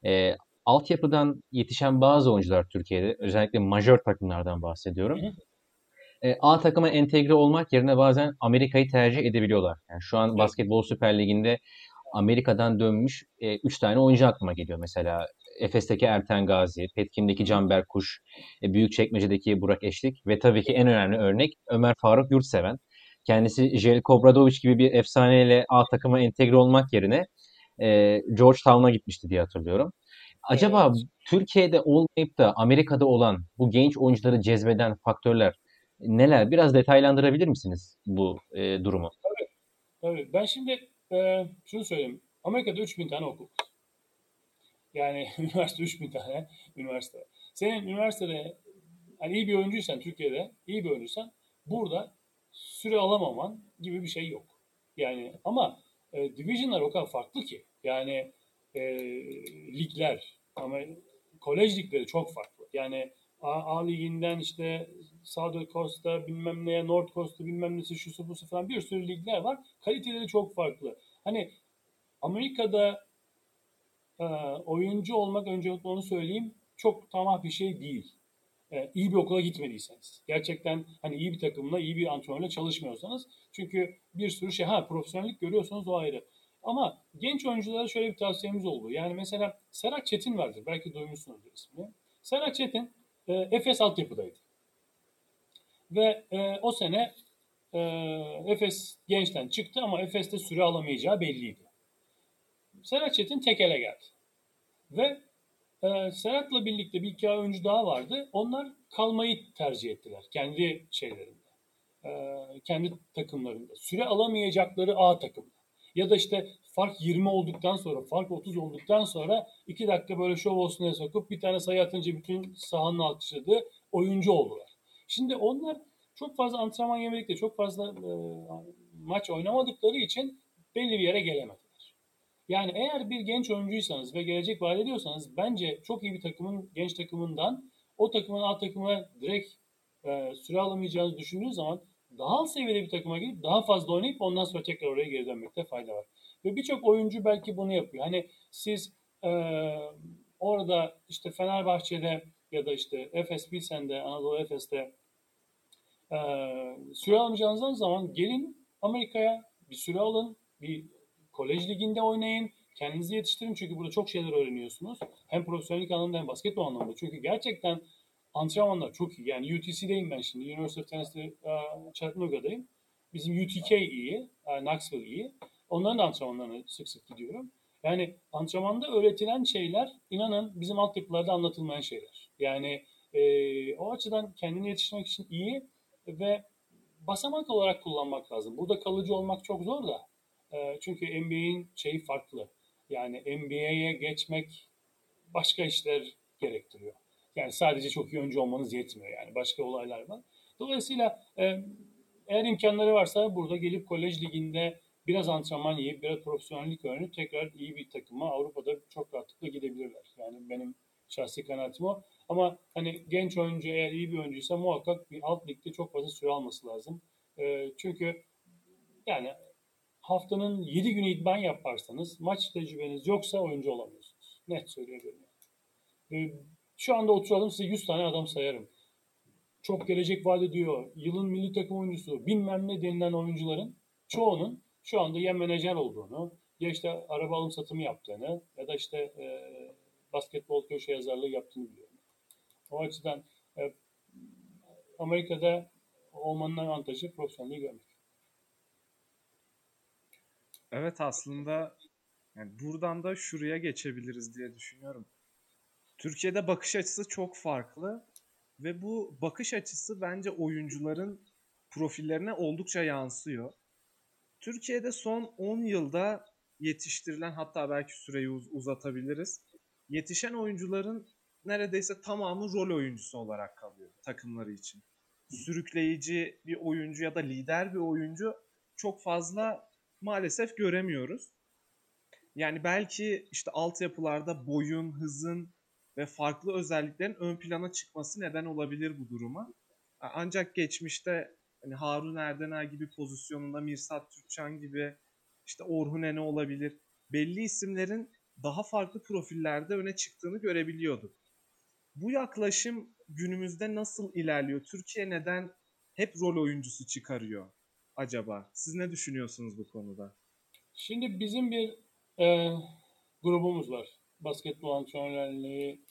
Speaker 4: E, altyapıdan yetişen bazı oyuncular Türkiye'de özellikle majör takımlardan bahsediyorum.
Speaker 2: Hı hı.
Speaker 4: E, A takıma entegre olmak yerine bazen Amerika'yı tercih edebiliyorlar. Yani şu an. Basketbol Süper Ligi'nde Amerika'dan dönmüş 3 tane oyuncu aklıma geliyor mesela. Efes'teki Erten Gazi, Petkin'deki Canberk Kuş, e, Büyükçekmece'deki Burak Eşlik ve tabii ki en önemli örnek Ömer Faruk Yurtseven. Kendisi Jelko Obradovic gibi bir efsaneyle A takıma entegre olmak yerine e, Georgetown'a gitmişti diye hatırlıyorum. Acaba
Speaker 2: Evet.
Speaker 4: Türkiye'de olmayıp da Amerika'da olan bu genç oyuncuları cezbeden faktörler neler? Biraz detaylandırabilir misiniz bu e, durumu?
Speaker 2: Tabii. Ben şimdi e, şunu söyleyeyim. Amerika'da 3000 tane okul. Yani (laughs) üniversite 3000 tane üniversite. Senin üniversitede hani iyi bir oyuncuysan Türkiye'de iyi bir oyuncuysan burada süre alamaman gibi bir şey yok. Yani ama e, divisionlar o kadar farklı ki. Yani e, ligler ama kolej ligleri çok farklı. Yani A, A liginden işte South Coast'ta bilmem neye, North Coast'ta bilmem nesi, şusu busu falan bir sürü ligler var. Kaliteleri çok farklı. Hani Amerika'da e, oyuncu olmak öncelikle onu söyleyeyim çok tamah bir şey değil. E, iyi bir okula gitmediyseniz. Gerçekten hani iyi bir takımla, iyi bir antrenörle çalışmıyorsanız. Çünkü bir sürü şey, ha profesyonellik görüyorsanız o ayrı. Ama genç oyunculara şöyle bir tavsiyemiz oldu. Yani mesela Serhat Çetin vardır. Belki duymuşsunuzdur ismini. Serhat Çetin e, Efes altyapıdaydı. Ve e, o sene e, Efes gençten çıktı ama Efes'te süre alamayacağı belliydi. Serhat Çetin tekele geldi. Ve e, Serhat'la birlikte bir iki oyuncu daha vardı. Onlar kalmayı tercih ettiler kendi şeylerinde. E, kendi takımlarında. Süre alamayacakları A takımda. Ya da işte fark 20 olduktan sonra, fark 30 olduktan sonra 2 dakika böyle şov olsun diye sokup bir tane sayı atınca bütün sahanın alkışladığı oyuncu oldular. Şimdi onlar çok fazla antrenman yemedikleri, çok fazla e, maç oynamadıkları için belli bir yere gelemediler. Yani eğer bir genç oyuncuysanız ve gelecek vaat ediyorsanız bence çok iyi bir takımın genç takımından o takımın alt takımına direkt e, süre alamayacağınızı düşündüğünüz zaman daha alt seviyede bir takıma gidip daha fazla oynayıp ondan sonra tekrar oraya geri dönmekte fayda var. Ve birçok oyuncu belki bunu yapıyor. Hani siz e, orada işte Fenerbahçe'de ya da işte Efes Pilsen'de, Anadolu Efes'te e, süre alamayacağınız zaman gelin Amerika'ya bir süre alın, bir kolej liginde oynayın, kendinizi yetiştirin çünkü burada çok şeyler öğreniyorsunuz. Hem profesyonellik anlamında hem basketbol anlamında. Çünkü gerçekten antrenmanlar çok iyi. Yani UTC'deyim ben şimdi. University of Tennessee uh, Chattanoogha'dayım. Bizim UTK iyi, uh, Knoxville iyi. Onların antrenmanlarına sık sık gidiyorum. Yani antrenmanda öğretilen şeyler inanın bizim altyapılarda anlatılmayan şeyler. Yani e, o açıdan kendini yetiştirmek için iyi ve basamak olarak kullanmak lazım. Burada kalıcı olmak çok zor da. E, çünkü NBA'in şeyi farklı. Yani NBA'ye geçmek başka işler gerektiriyor. Yani sadece çok iyi oyuncu olmanız yetmiyor yani. Başka olaylar var. Dolayısıyla e, eğer imkanları varsa burada gelip kolej liginde biraz antrenman yiyip biraz profesyonellik öğrenip tekrar iyi bir takıma Avrupa'da çok rahatlıkla gidebilirler. Yani benim şahsi kanaatim o. Ama hani genç oyuncu eğer iyi bir oyuncuysa muhakkak bir alt ligde çok fazla süre alması lazım. E, çünkü yani haftanın 7 günü idman yaparsanız maç tecrübeniz yoksa oyuncu olamıyorsunuz. Net söylüyorum. Yani. Şu anda oturalım size 100 tane adam sayarım. Çok gelecek vaat ediyor. Yılın milli takım oyuncusu bilmem ne denilen oyuncuların çoğunun şu anda ya menajer olduğunu ya işte araba alım satımı yaptığını ya da işte e, basketbol köşe yazarlığı yaptığını biliyorum. O açıdan e, Amerika'da olmanın avantajı profesyonelliği görmek.
Speaker 1: Evet aslında yani buradan da şuraya geçebiliriz diye düşünüyorum. Türkiye'de bakış açısı çok farklı ve bu bakış açısı bence oyuncuların profillerine oldukça yansıyor. Türkiye'de son 10 yılda yetiştirilen hatta belki süreyi uz- uzatabiliriz. Yetişen oyuncuların neredeyse tamamı rol oyuncusu olarak kalıyor takımları için. Sürükleyici bir oyuncu ya da lider bir oyuncu çok fazla maalesef göremiyoruz. Yani belki işte altyapılarda boyun, hızın ve farklı özelliklerin ön plana çıkması neden olabilir bu duruma. Ancak geçmişte hani Harun Erdener gibi pozisyonunda Mirsat Türkçan gibi işte Orhun Ene olabilir. Belli isimlerin daha farklı profillerde öne çıktığını görebiliyorduk. Bu yaklaşım günümüzde nasıl ilerliyor? Türkiye neden hep rol oyuncusu çıkarıyor acaba? Siz ne düşünüyorsunuz bu konuda?
Speaker 2: Şimdi bizim bir e, grubumuz var. Basketbol Antrenörlerliği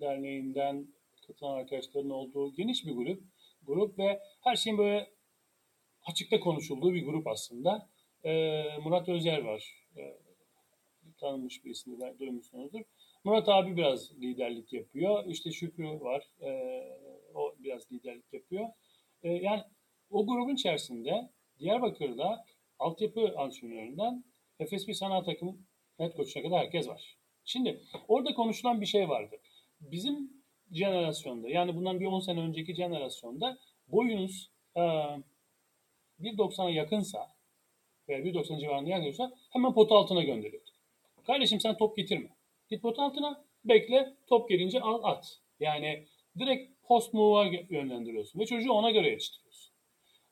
Speaker 2: Derneği'nden katılan arkadaşların olduğu geniş bir grup. Grup ve her şeyin böyle açıkta konuşulduğu bir grup aslında. E, Murat Özer var. E, tanınmış bir isim de duymuşsunuzdur. Murat abi biraz liderlik yapıyor. İşte Şükrü var. E, o biraz liderlik yapıyor. E, yani o grubun içerisinde Diyarbakır'da altyapı antrenöründen Efes bir sanat takımı net koçuna kadar herkes var. Şimdi orada konuşulan bir şey vardı. Bizim jenerasyonda yani bundan bir 10 sene önceki jenerasyonda boyunuz e, 1.90'a yakınsa veya 1.90 civarında yakınsa hemen pot altına gönderiyordu. Kardeşim sen top getirme. Git pot altına bekle top gelince al at. Yani direkt post move'a yönlendiriyorsun ve çocuğu ona göre yetiştiriyorsun.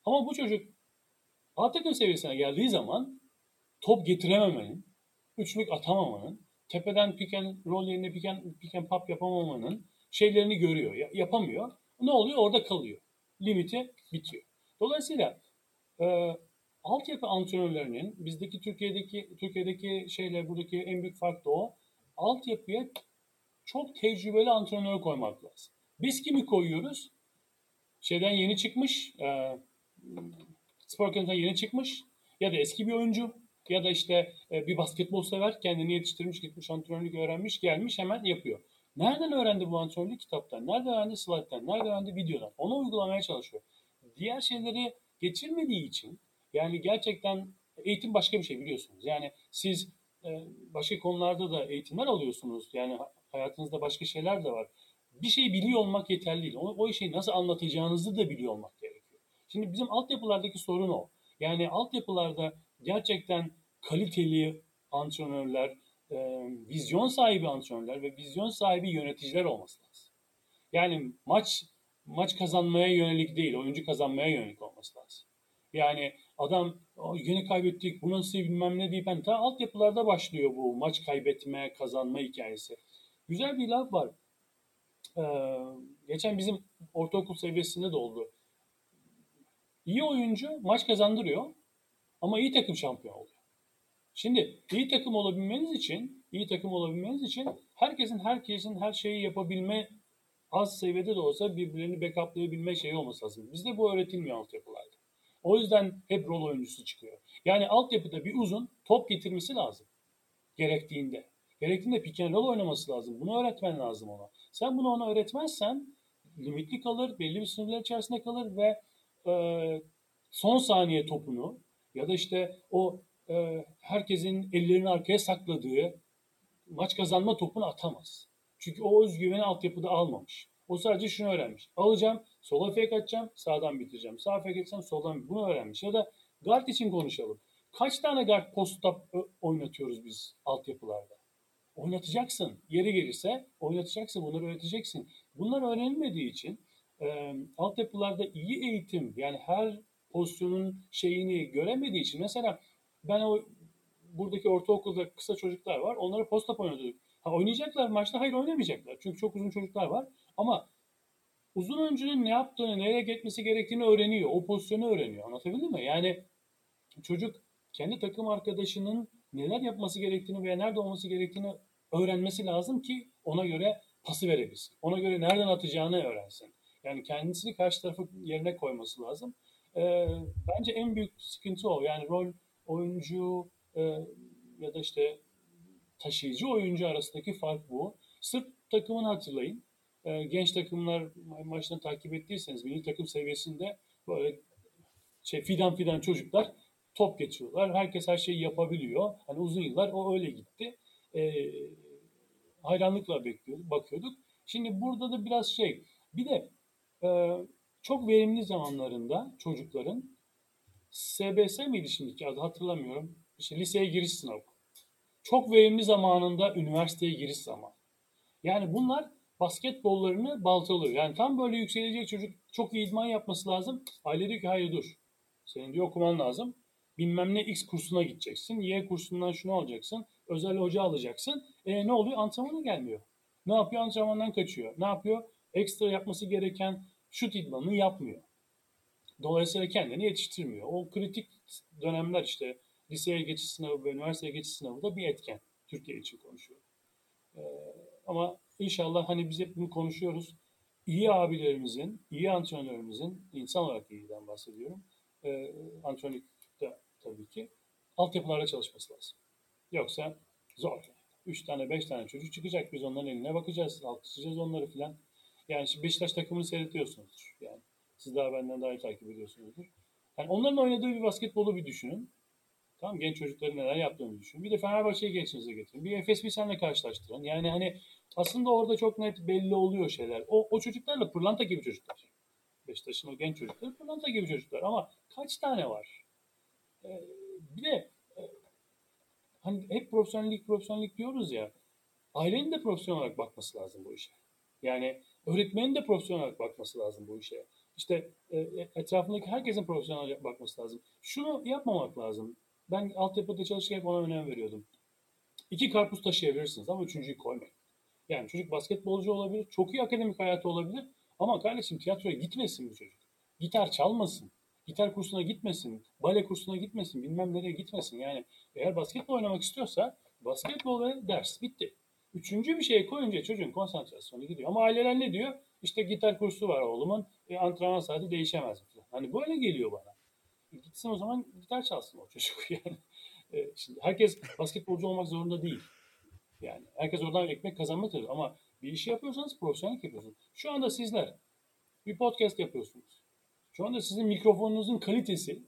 Speaker 2: Ama bu çocuk A takım seviyesine geldiği zaman top getirememenin, üçlük atamamanın, tepeden pick and roll yerine pick and pop yapamamanın şeylerini görüyor. Ya, yapamıyor. Ne oluyor? Orada kalıyor. Limiti bitiyor. Dolayısıyla e, altyapı antrenörlerinin bizdeki Türkiye'deki Türkiye'deki şeyle buradaki en büyük fark da o. Altyapıya çok tecrübeli antrenör koymak lazım. Biz kimi koyuyoruz? Şeyden yeni çıkmış, e, spor akademisinden yeni çıkmış ya da eski bir oyuncu ya da işte e, bir basketbol sever kendini yetiştirmiş gitmiş antrenörlük öğrenmiş gelmiş hemen yapıyor. Nereden öğrendi bu antrenörlük kitaptan? Nereden öğrendi slayttan? Nereden öğrendi videodan? Onu uygulamaya çalışıyor. Diğer şeyleri geçirmediği için yani gerçekten eğitim başka bir şey biliyorsunuz. Yani siz e, başka konularda da eğitimler alıyorsunuz. Yani hayatınızda başka şeyler de var. Bir şey biliyor olmak yeterli değil. O, o işi nasıl anlatacağınızı da biliyor olmak gerekiyor. Şimdi bizim altyapılardaki sorun o. Yani altyapılarda gerçekten kaliteli antrenörler, e, vizyon sahibi antrenörler ve vizyon sahibi yöneticiler olması lazım. Yani maç maç kazanmaya yönelik değil, oyuncu kazanmaya yönelik olması lazım. Yani adam yine kaybettik, bu nasıl bilmem ne deyip yani ta altyapılarda başlıyor bu maç kaybetme, kazanma hikayesi. Güzel bir laf var. Ee, geçen bizim ortaokul seviyesinde de oldu. İyi oyuncu maç kazandırıyor ama iyi takım şampiyon oluyor. Şimdi iyi takım olabilmeniz için, iyi takım olabilmeniz için herkesin herkesin her şeyi yapabilme az seviyede de olsa birbirlerini backuplayabilme şeyi olması lazım. Bizde bu öğretilmiyor altyapılarda. O yüzden hep rol oyuncusu çıkıyor. Yani altyapıda bir uzun top getirmesi lazım. Gerektiğinde. Gerektiğinde pick and roll oynaması lazım. Bunu öğretmen lazım ona. Sen bunu ona öğretmezsen limitli kalır, belli bir sınırlar içerisinde kalır ve e, son saniye topunu ya da işte o e, herkesin ellerini arkaya sakladığı maç kazanma topunu atamaz. Çünkü o özgüveni altyapıda almamış. O sadece şunu öğrenmiş. Alacağım, sola fake atacağım, sağdan bitireceğim. Sağ fake atacağım, soldan bunu öğrenmiş. Ya da guard için konuşalım. Kaç tane guard post-up oynatıyoruz biz altyapılarda? Oynatacaksın. Yeri gelirse oynatacaksın. Bunları öğreteceksin. Bunlar öğrenilmediği için e, altyapılarda iyi eğitim yani her pozisyonun şeyini göremediği için mesela ben o buradaki ortaokulda kısa çocuklar var. Onları post-up oynatıyorduk. Ha, oynayacaklar maçta? Hayır oynamayacaklar. Çünkü çok uzun çocuklar var. Ama uzun oyuncunun ne yaptığını, nereye gitmesi gerektiğini öğreniyor. O pozisyonu öğreniyor. Anlatabildim mi? Yani çocuk kendi takım arkadaşının neler yapması gerektiğini veya nerede olması gerektiğini öğrenmesi lazım ki ona göre pası verebilsin. Ona göre nereden atacağını öğrensin. Yani kendisini karşı tarafı yerine koyması lazım. Ee, bence en büyük sıkıntı o. Yani rol oyuncu e, ya da işte taşıyıcı oyuncu arasındaki fark bu. Sırp takımını hatırlayın. E, genç takımlar maçını takip ettiyseniz milli takım seviyesinde böyle şey fidan fidan çocuklar top geçiyorlar. Herkes her şeyi yapabiliyor. Hani uzun yıllar o öyle gitti. E, hayranlıkla bekliyorduk, bakıyorduk. Şimdi burada da biraz şey. Bir de e, çok verimli zamanlarında çocukların SBS miydi şimdiki adı hatırlamıyorum. İşte liseye giriş sınavı. Çok verimli zamanında üniversiteye giriş zamanı. Yani bunlar basketbollarını baltalıyor. Yani tam böyle yükselecek çocuk çok iyi idman yapması lazım. Aile diyor ki hayır dur. Senin diyor okuman lazım. Bilmem ne X kursuna gideceksin. Y kursundan şunu alacaksın. Özel hoca alacaksın. E ne oluyor? Antrenmana gelmiyor. Ne yapıyor? Antrenmandan kaçıyor. Ne yapıyor? Ekstra yapması gereken şut idmanını yapmıyor. Dolayısıyla kendini yetiştirmiyor. O kritik dönemler işte liseye geçiş sınavı ve üniversiteye geçiş sınavı da bir etken. Türkiye için konuşuyorum. Ee, ama inşallah hani biz hep bunu konuşuyoruz. İyi abilerimizin, iyi antrenörlerimizin, insan olarak iyiden bahsediyorum. Ee, antrenörlükte tabii ki altyapılarda çalışması lazım. Yoksa zor. Üç tane, beş tane çocuk çıkacak. Biz onların eline bakacağız, alkışlayacağız onları filan. Yani şimdi Beşiktaş takımını seyrediyorsunuzdur. Yani siz daha benden daha iyi takip ediyorsunuzdur. Yani onların oynadığı bir basketbolu bir düşünün. Tamam genç çocukların neler yaptığını düşünün. Bir de Fenerbahçe'yi gençinize getirin. Bir Efes bir senle karşılaştırın. Yani hani aslında orada çok net belli oluyor şeyler. O, o çocuklarla pırlanta gibi çocuklar. Beşiktaş'ın o genç çocukları pırlanta gibi çocuklar. Ama kaç tane var? Ee, bir de e, hani hep profesyonellik profesyonellik diyoruz ya. Ailenin de profesyonel olarak bakması lazım bu işe. Yani öğretmenin de profesyonel bakması lazım bu işe. İşte e, etrafındaki herkesin profesyonel bakması lazım. Şunu yapmamak lazım. Ben altyapıda çalışırken ona önem veriyordum. İki karpuz taşıyabilirsiniz ama üçüncüyü koymayın. Yani çocuk basketbolcu olabilir, çok iyi akademik hayatı olabilir ama kardeşim tiyatroya gitmesin bu çocuk. Gitar çalmasın, gitar kursuna gitmesin, bale kursuna gitmesin, bilmem nereye gitmesin. Yani eğer basketbol oynamak istiyorsa basketbol ve ders bitti. Üçüncü bir şey koyunca çocuğun konsantrasyonu gidiyor. Ama aileler ne diyor? İşte gitar kursu var oğlumun, e, antrenman saati değişemez. Hani böyle geliyor bana. Gitsin o zaman gitar çalsın o çocuk (laughs) yani. E, şimdi herkes basketbolcu olmak zorunda değil. Yani herkes oradan ekmek kazanmak istiyor ama bir işi yapıyorsanız profesyonel yapıyorsunuz. Şu anda sizler bir podcast yapıyorsunuz. Şu anda sizin mikrofonunuzun kalitesi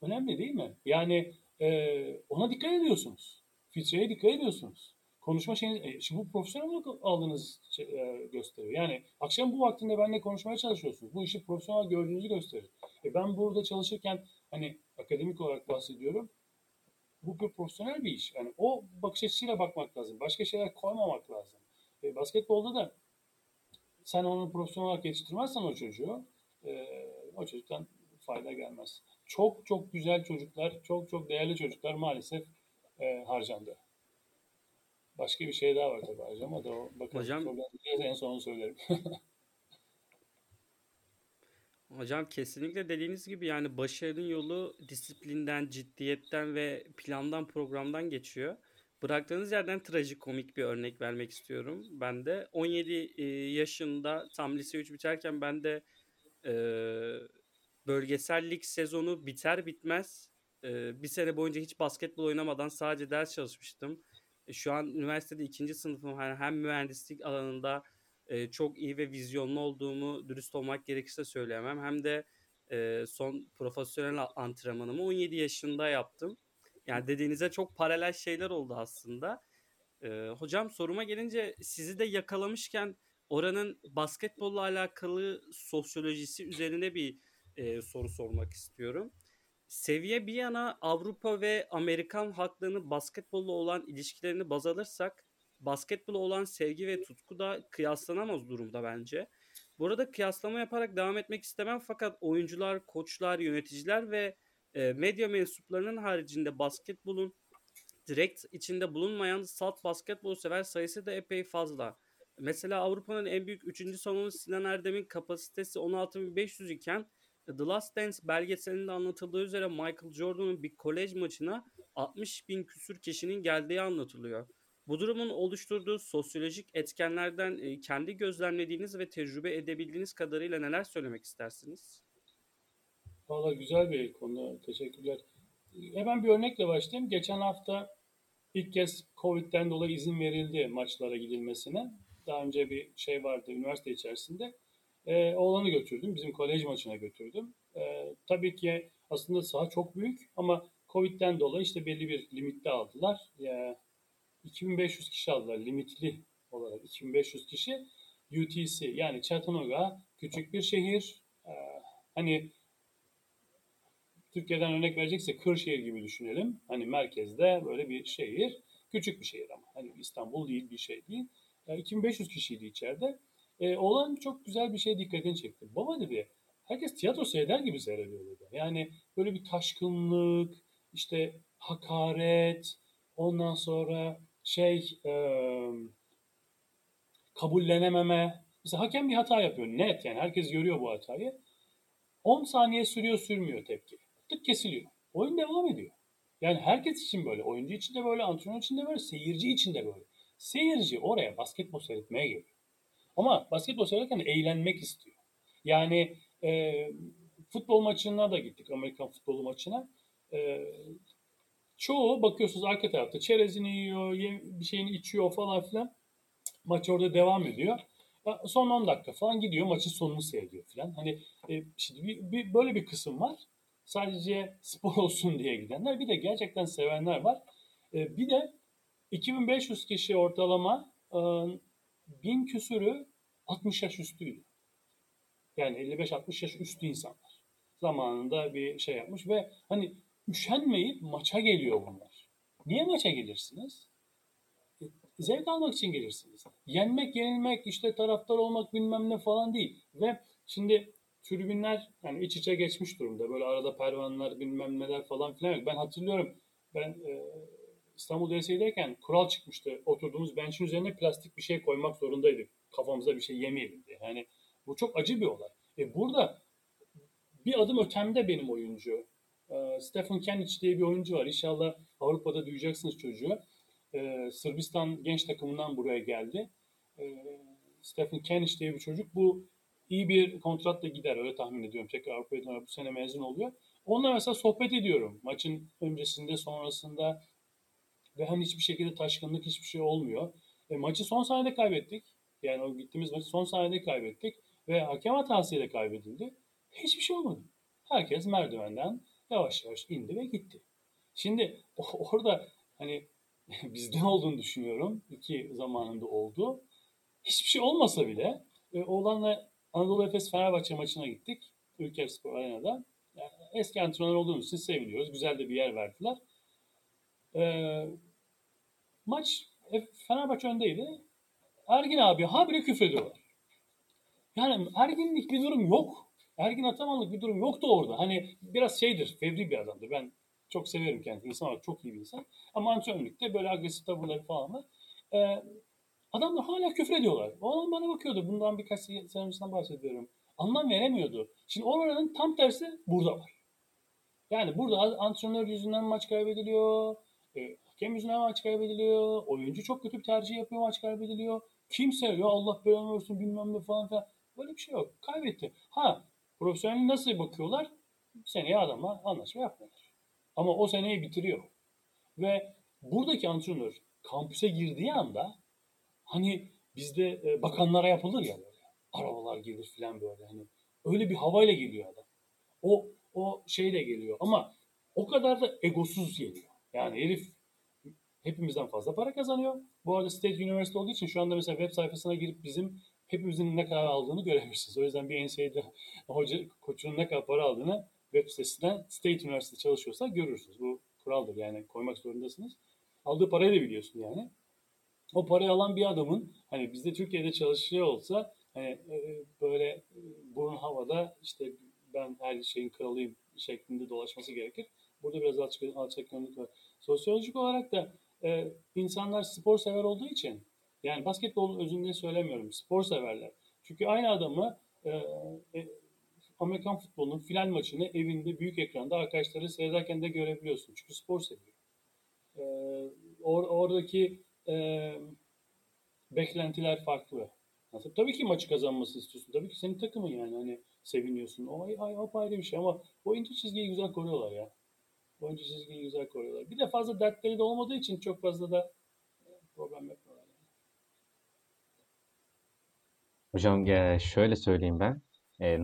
Speaker 2: önemli değil mi? Yani e, ona dikkat ediyorsunuz. Filtreye dikkat ediyorsunuz. Konuşma şeyiniz, e, şimdi bu profesyonel olarak aldığınız şey, e, gösteriyor. Yani akşam bu vaktinde benimle konuşmaya çalışıyorsunuz. Bu işi profesyonel gördüğünüzü gösterir. E ben burada çalışırken hani akademik olarak bahsediyorum. bu bir profesyonel bir iş. Yani o bakış açısıyla bakmak lazım. Başka şeyler koymamak lazım. E, basketbolda da sen onu profesyonel olarak yetiştirmezsen o çocuğu e, o çocuktan fayda gelmez. Çok çok güzel çocuklar, çok çok değerli çocuklar maalesef e, harcandı. Başka bir şey daha var tabii harcama o bakalım.
Speaker 3: Hocam
Speaker 2: en son söylerim. (laughs)
Speaker 3: Hocam kesinlikle dediğiniz gibi yani başarının yolu disiplinden, ciddiyetten ve plandan, programdan geçiyor. Bıraktığınız yerden trajikomik bir örnek vermek istiyorum. Ben de 17 yaşında tam lise 3 biterken ben de e, bölgesel lig sezonu biter bitmez e, bir sene boyunca hiç basketbol oynamadan sadece ders çalışmıştım. E, şu an üniversitede ikinci sınıfım. Yani hem mühendislik alanında e, çok iyi ve vizyonlu olduğumu dürüst olmak gerekirse söyleyemem. Hem de e, son profesyonel antrenmanımı 17 yaşında yaptım. Yani dediğinize çok paralel şeyler oldu aslında. E, hocam soruma gelince sizi de yakalamışken oranın basketbolla alakalı sosyolojisi üzerine bir e, soru sormak istiyorum. Seviye bir yana Avrupa ve Amerikan halklarının basketbolla olan ilişkilerini baz alırsak basketbola olan sevgi ve tutku da kıyaslanamaz durumda bence. Burada kıyaslama yaparak devam etmek istemem fakat oyuncular, koçlar, yöneticiler ve e, medya mensuplarının haricinde basketbolun direkt içinde bulunmayan salt basketbol sever sayısı da epey fazla. Mesela Avrupa'nın en büyük 3. salonu Sinan Erdem'in kapasitesi 16.500 iken The Last Dance belgeselinde anlatıldığı üzere Michael Jordan'ın bir kolej maçına 60 bin küsür kişinin geldiği anlatılıyor. Bu durumun oluşturduğu sosyolojik etkenlerden e, kendi gözlemlediğiniz ve tecrübe edebildiğiniz kadarıyla neler söylemek istersiniz?
Speaker 2: Valla güzel bir konu. Teşekkürler. Hemen bir örnekle başlayayım. Geçen hafta ilk kez Covid'den dolayı izin verildi maçlara gidilmesine. Daha önce bir şey vardı üniversite içerisinde. Ee, oğlanı götürdüm. Bizim kolej maçına götürdüm. Ee, tabii ki aslında saha çok büyük ama Covid'den dolayı işte belli bir limitte aldılar. Yani 2500 kişi aldılar limitli olarak 2500 kişi UTC yani Chattanooga küçük bir şehir ee, hani Türkiye'den örnek verecekse Kırşehir gibi düşünelim hani merkezde böyle bir şehir küçük bir şehir ama hani İstanbul değil bir şey değil yani 2500 kişiydi içeride e, olan çok güzel bir şey dikkatini çekti baba dedi herkes tiyatro seyreder gibi seyrediyor dedi yani böyle bir taşkınlık işte hakaret ondan sonra şey e, kabullenememe. Mesela hakem bir hata yapıyor. Net yani herkes görüyor bu hatayı. 10 saniye sürüyor sürmüyor tepki. Tık kesiliyor. Oyun devam ediyor. Yani herkes için böyle. Oyuncu için de böyle, antrenör için de böyle, seyirci için de böyle. Seyirci oraya basketbol seyretmeye geliyor. Ama basketbol seyretken eğlenmek istiyor. Yani e, futbol maçına da gittik. Amerikan futbolu maçına. E, Çoğu bakıyorsunuz arka tarafta çerezini yiyor, bir şeyini içiyor falan filan. Maç orada devam ediyor. Son 10 dakika falan gidiyor maçın sonunu seyrediyor falan. Hani e, şimdi bir, bir, böyle bir kısım var. Sadece spor olsun diye gidenler. Bir de gerçekten sevenler var. E, bir de 2500 kişi ortalama 1000 küsürü 60 yaş üstüydü. Yani 55-60 yaş üstü insanlar. Zamanında bir şey yapmış ve hani üşenmeyip maça geliyor bunlar. Niye maça gelirsiniz? E, zevk almak için gelirsiniz. Yenmek, yenilmek, işte taraftar olmak bilmem ne falan değil. Ve şimdi tribünler yani iç içe geçmiş durumda. Böyle arada pervaneler bilmem neler falan filan yok. Ben hatırlıyorum ben e, İstanbul DSİ'deyken kural çıkmıştı. Oturduğumuz bench'in üzerine plastik bir şey koymak zorundaydık. Kafamıza bir şey yemeyelim diye. Yani bu çok acı bir olay. E burada bir adım ötemde benim oyuncu. E, Stefan Kenic diye bir oyuncu var. İnşallah Avrupa'da duyacaksınız çocuğu. E, Sırbistan genç takımından buraya geldi. E, Stefan Kenic diye bir çocuk. Bu iyi bir kontratla gider öyle tahmin ediyorum. Tekrar Avrupa'ya bu sene mezun oluyor. Onunla mesela sohbet ediyorum. Maçın öncesinde, sonrasında ve hani hiçbir şekilde taşkınlık hiçbir şey olmuyor. E, maçı son saniyede kaybettik. Yani o gittiğimiz maçı son saniyede kaybettik. Ve hakem hatasıyla kaybedildi. Hiçbir şey olmadı. Herkes merdivenden yavaş yavaş indi ve gitti. Şimdi (laughs) orada hani (laughs) bizde olduğunu düşünüyorum. İki zamanında oldu. Hiçbir şey olmasa bile e, oğlanla Anadolu Efes Fenerbahçe maçına gittik. Ülker Spor Arena'da. Yani eski antrenör olduğumuz için seviliyoruz. Güzel de bir yer verdiler. Ee, maç Fenerbahçe öndeydi. Ergin abi habire küfrediyorlar. Yani erginlik bir durum yok. Ergin Atamanlık bir durum yoktu orada. Hani biraz şeydir, fevri bir adamdır. Ben çok severim kendisini. İnsan olarak çok iyi bir insan. Ama antrenörlükte böyle agresif tavırları falan var. Ee, adamlar hala küfür ediyorlar. O adam bana bakıyordu. Bundan birkaç sene öncesinden bahsediyorum. Anlam veremiyordu. Şimdi oranın tam tersi burada var. Yani burada antrenör yüzünden maç kaybediliyor. E, hakem yüzünden maç kaybediliyor. Oyuncu çok kötü bir tercih yapıyor maç kaybediliyor. Kimse ya Allah belanı versin bilmem ne falan filan. Böyle bir şey yok. Kaybetti. Ha profesyonel nasıl bakıyorlar? Seneye adamla anlaşma yapmıyorlar. Ama o seneyi bitiriyor. Ve buradaki antrenör kampüse girdiği anda hani bizde e, bakanlara yapılır ya böyle. Arabalar gelir filan böyle. Hani öyle bir havayla geliyor adam. O o şeyle geliyor ama o kadar da egosuz geliyor. Yani herif hepimizden fazla para kazanıyor. Bu arada State University olduğu için şu anda mesela web sayfasına girip bizim hepimizin ne kadar aldığını görebilirsiniz. O yüzden bir NCAA'de (laughs) hoca koçunun ne kadar para aldığını web sitesinden State University çalışıyorsa görürsünüz. Bu kuraldır yani koymak zorundasınız. Aldığı parayı da biliyorsun yani. O parayı alan bir adamın hani bizde Türkiye'de çalışıyor olsa hani e, böyle e, burun havada işte ben her şeyin kralıyım şeklinde dolaşması gerekir. Burada biraz alçak, alçak var. Sosyolojik olarak da e, insanlar spor sever olduğu için yani basketbol özünde söylemiyorum. Spor severler. Çünkü aynı adamı e, e, Amerikan futbolunun final maçını evinde büyük ekranda arkadaşları seyrederken de görebiliyorsun. Çünkü spor seviyor. E, or, oradaki e, beklentiler farklı. Nasıl? Tabii ki maçı kazanması istiyorsun. Tabii ki senin takımın yani hani seviniyorsun. O ay, ay, ayrı bir şey ama oyuncu çizgiyi güzel koruyorlar ya. Oyuncu çizgiyi güzel koruyorlar. Bir de fazla dertleri de olmadığı için çok fazla da e, problem yapmıyorlar. Yani.
Speaker 4: Hocam şöyle söyleyeyim ben.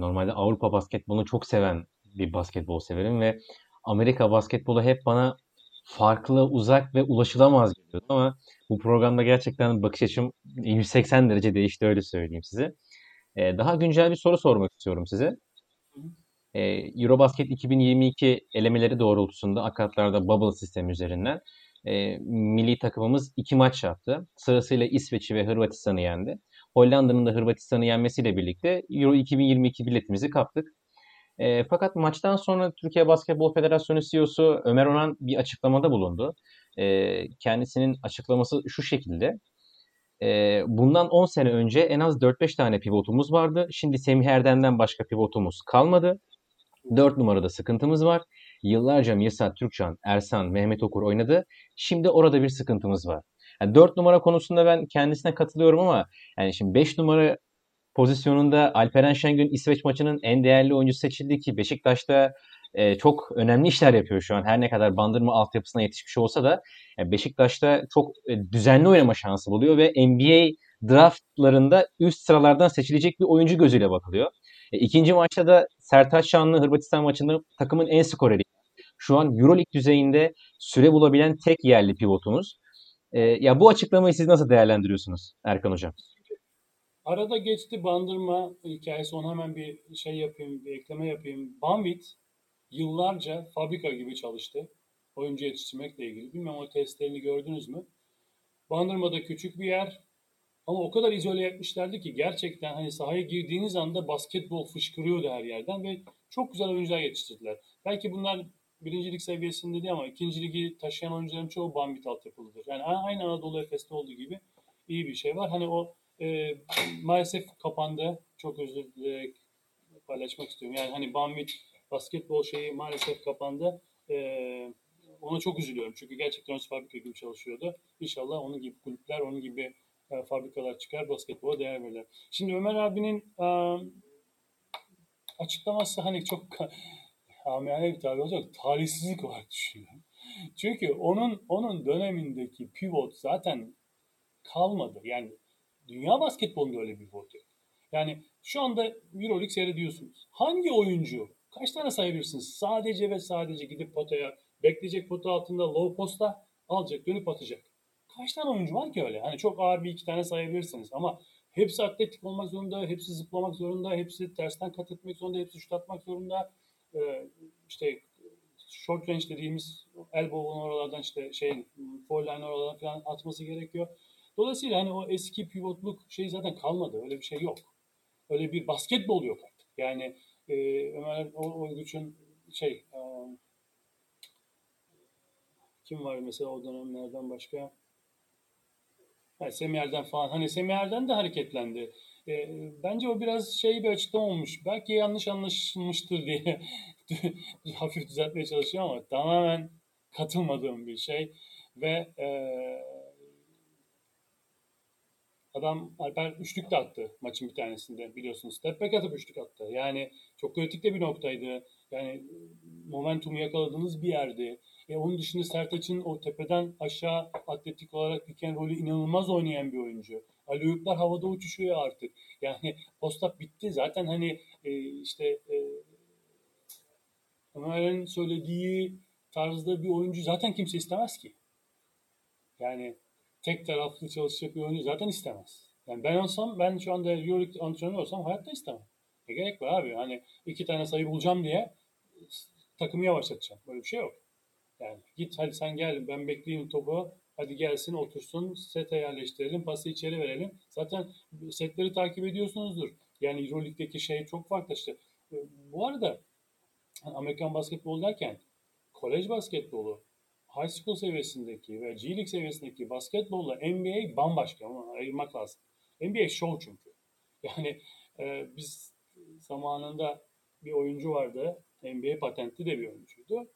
Speaker 4: Normalde Avrupa basketbolunu çok seven bir basketbol severim ve Amerika basketbolu hep bana farklı, uzak ve ulaşılamaz geliyordu ama bu programda gerçekten bakış açım 180 derece değişti öyle söyleyeyim size. Daha güncel bir soru sormak istiyorum size. Eurobasket 2022 elemeleri doğrultusunda akatlarda bubble sistemi üzerinden milli takımımız iki maç yaptı. Sırasıyla İsveç'i ve Hırvatistan'ı yendi. Hollanda'nın da Hırvatistan'ı yenmesiyle birlikte Euro 2022 biletimizi kaptık. E, fakat maçtan sonra Türkiye Basketbol Federasyonu CEO'su Ömer Onan bir açıklamada bulundu. E, kendisinin açıklaması şu şekilde. E, bundan 10 sene önce en az 4-5 tane pivotumuz vardı. Şimdi Semih Erdem'den başka pivotumuz kalmadı. 4 numarada sıkıntımız var. Yıllarca Mirsat Türkcan, Ersan, Mehmet Okur oynadı. Şimdi orada bir sıkıntımız var. Yani 4 numara konusunda ben kendisine katılıyorum ama yani şimdi 5 numara pozisyonunda Alperen Şengün İsveç maçının en değerli oyuncusu seçildi ki Beşiktaş'ta e, çok önemli işler yapıyor şu an. Her ne kadar bandırma altyapısına yetişmiş olsa da yani Beşiktaş'ta çok e, düzenli oynama şansı buluyor ve NBA draftlarında üst sıralardan seçilecek bir oyuncu gözüyle bakılıyor. E, ikinci maçta da Sertaç Şanlı Hırvatistan maçında takımın en skoreri. Şu an Euroleague düzeyinde süre bulabilen tek yerli pivotumuz. E, ya bu açıklamayı siz nasıl değerlendiriyorsunuz Erkan Hocam?
Speaker 2: Arada geçti bandırma hikayesi ona hemen bir şey yapayım, bir ekleme yapayım. Banvit yıllarca fabrika gibi çalıştı. Oyuncu yetiştirmekle ilgili. Bilmem o testlerini gördünüz mü? Bandırma'da küçük bir yer ama o kadar izole etmişlerdi ki gerçekten hani sahaya girdiğiniz anda basketbol fışkırıyordu her yerden ve çok güzel oyuncular yetiştirdiler. Belki bunlar birincilik seviyesinde değil ama ikinci ligi taşıyan oyuncuların çoğu Bambit altyapılıdır. Yani aynı Anadolu Efes'te olduğu gibi iyi bir şey var. Hani o e, (clears throat) maalesef kapandı. Çok özür dileyerek paylaşmak istiyorum. Yani hani Bambit basketbol şeyi maalesef kapandı. E, ona çok üzülüyorum. Çünkü gerçekten öz fabrika gibi çalışıyordu. İnşallah onun gibi kulüpler, onun gibi e, fabrikalar çıkar, basketbola değer verirler. Şimdi Ömer abinin e, açıklaması hani çok amiyane bir tabir olacak. Talihsizlik olarak düşünüyorum. Çünkü onun onun dönemindeki pivot zaten kalmadı. Yani dünya basketbolunda öyle bir pivot yok. Yani şu anda Euroleague seyrediyorsunuz. Hangi oyuncu kaç tane sayabilirsiniz? Sadece ve sadece gidip potaya bekleyecek pota altında low posta alacak dönüp atacak. Kaç tane oyuncu var ki öyle? Hani çok ağır bir iki tane sayabilirsiniz ama hepsi atletik olmak zorunda, hepsi zıplamak zorunda, hepsi tersten kat etmek zorunda, hepsi şut atmak zorunda. Ee, işte short range dediğimiz elbow'un oralardan işte şey foul line oralardan falan atması gerekiyor. Dolayısıyla hani o eski pivotluk şey zaten kalmadı. Öyle bir şey yok. Öyle bir basketbol yok artık. Yani e, Ömer Oyguç'un şey e, kim var mesela o dönemlerden başka? Yani Semih falan. Hani Semih de hareketlendi. E, bence o biraz şey bir açıklama olmuş. Belki yanlış anlaşılmıştır diye (laughs) hafif düzeltmeye çalışıyor ama tamamen katılmadığım bir şey. Ve e, adam Alper üçlük de attı maçın bir tanesinde biliyorsunuz. Step back atıp üçlük attı. Yani çok kritik de bir noktaydı. Yani momentumu yakaladığınız bir yerdi. E, onun dışında Sertaç'ın o tepeden aşağı atletik olarak pick and roll'ü inanılmaz oynayan bir oyuncu. Aliyuklar havada uçuşuyor artık. Yani post bitti. Zaten hani e, işte e, Ömer'in söylediği tarzda bir oyuncu zaten kimse istemez ki. Yani tek taraflı çalışacak bir oyuncu zaten istemez. Yani ben olsam, ben şu anda Euroleague antrenörü olsam hayatta istemem. Ne gerek var abi? Hani iki tane sayı bulacağım diye takımı yavaşlatacağım. Böyle bir şey yok. Yani git hadi sen gel ben bekleyeyim topu. Hadi gelsin otursun sete yerleştirelim pası içeri verelim. Zaten setleri takip ediyorsunuzdur. Yani Euroleague'deki şey çok farklı işte. Bu arada Amerikan basketbol derken kolej basketbolu high school seviyesindeki ve G League seviyesindeki basketbolla NBA bambaşka ama ayırmak lazım. NBA show çünkü. Yani e, biz zamanında bir oyuncu vardı. NBA patentli de bir oyuncuydu.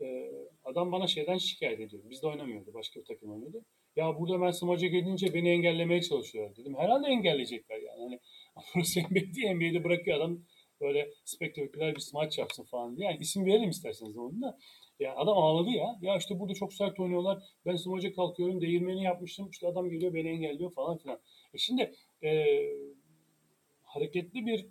Speaker 2: E, adam bana şeyden şikayet ediyor. Bizde oynamıyordu. Başka bir takım oynuyordu. Ya burada ben smaca gelince beni engellemeye çalışıyorlar dedim. Herhalde engelleyecekler yani. Hani (laughs) burası NBA değil. NBA'de bırakıyor adam böyle spektaküler bir smaç yapsın falan diye. Yani isim verelim isterseniz onun da. Ya adam ağladı ya. Ya işte burada çok sert oynuyorlar. Ben smaca kalkıyorum. Değirmeni yapmıştım. İşte adam geliyor beni engelliyor falan filan. E şimdi e, hareketli bir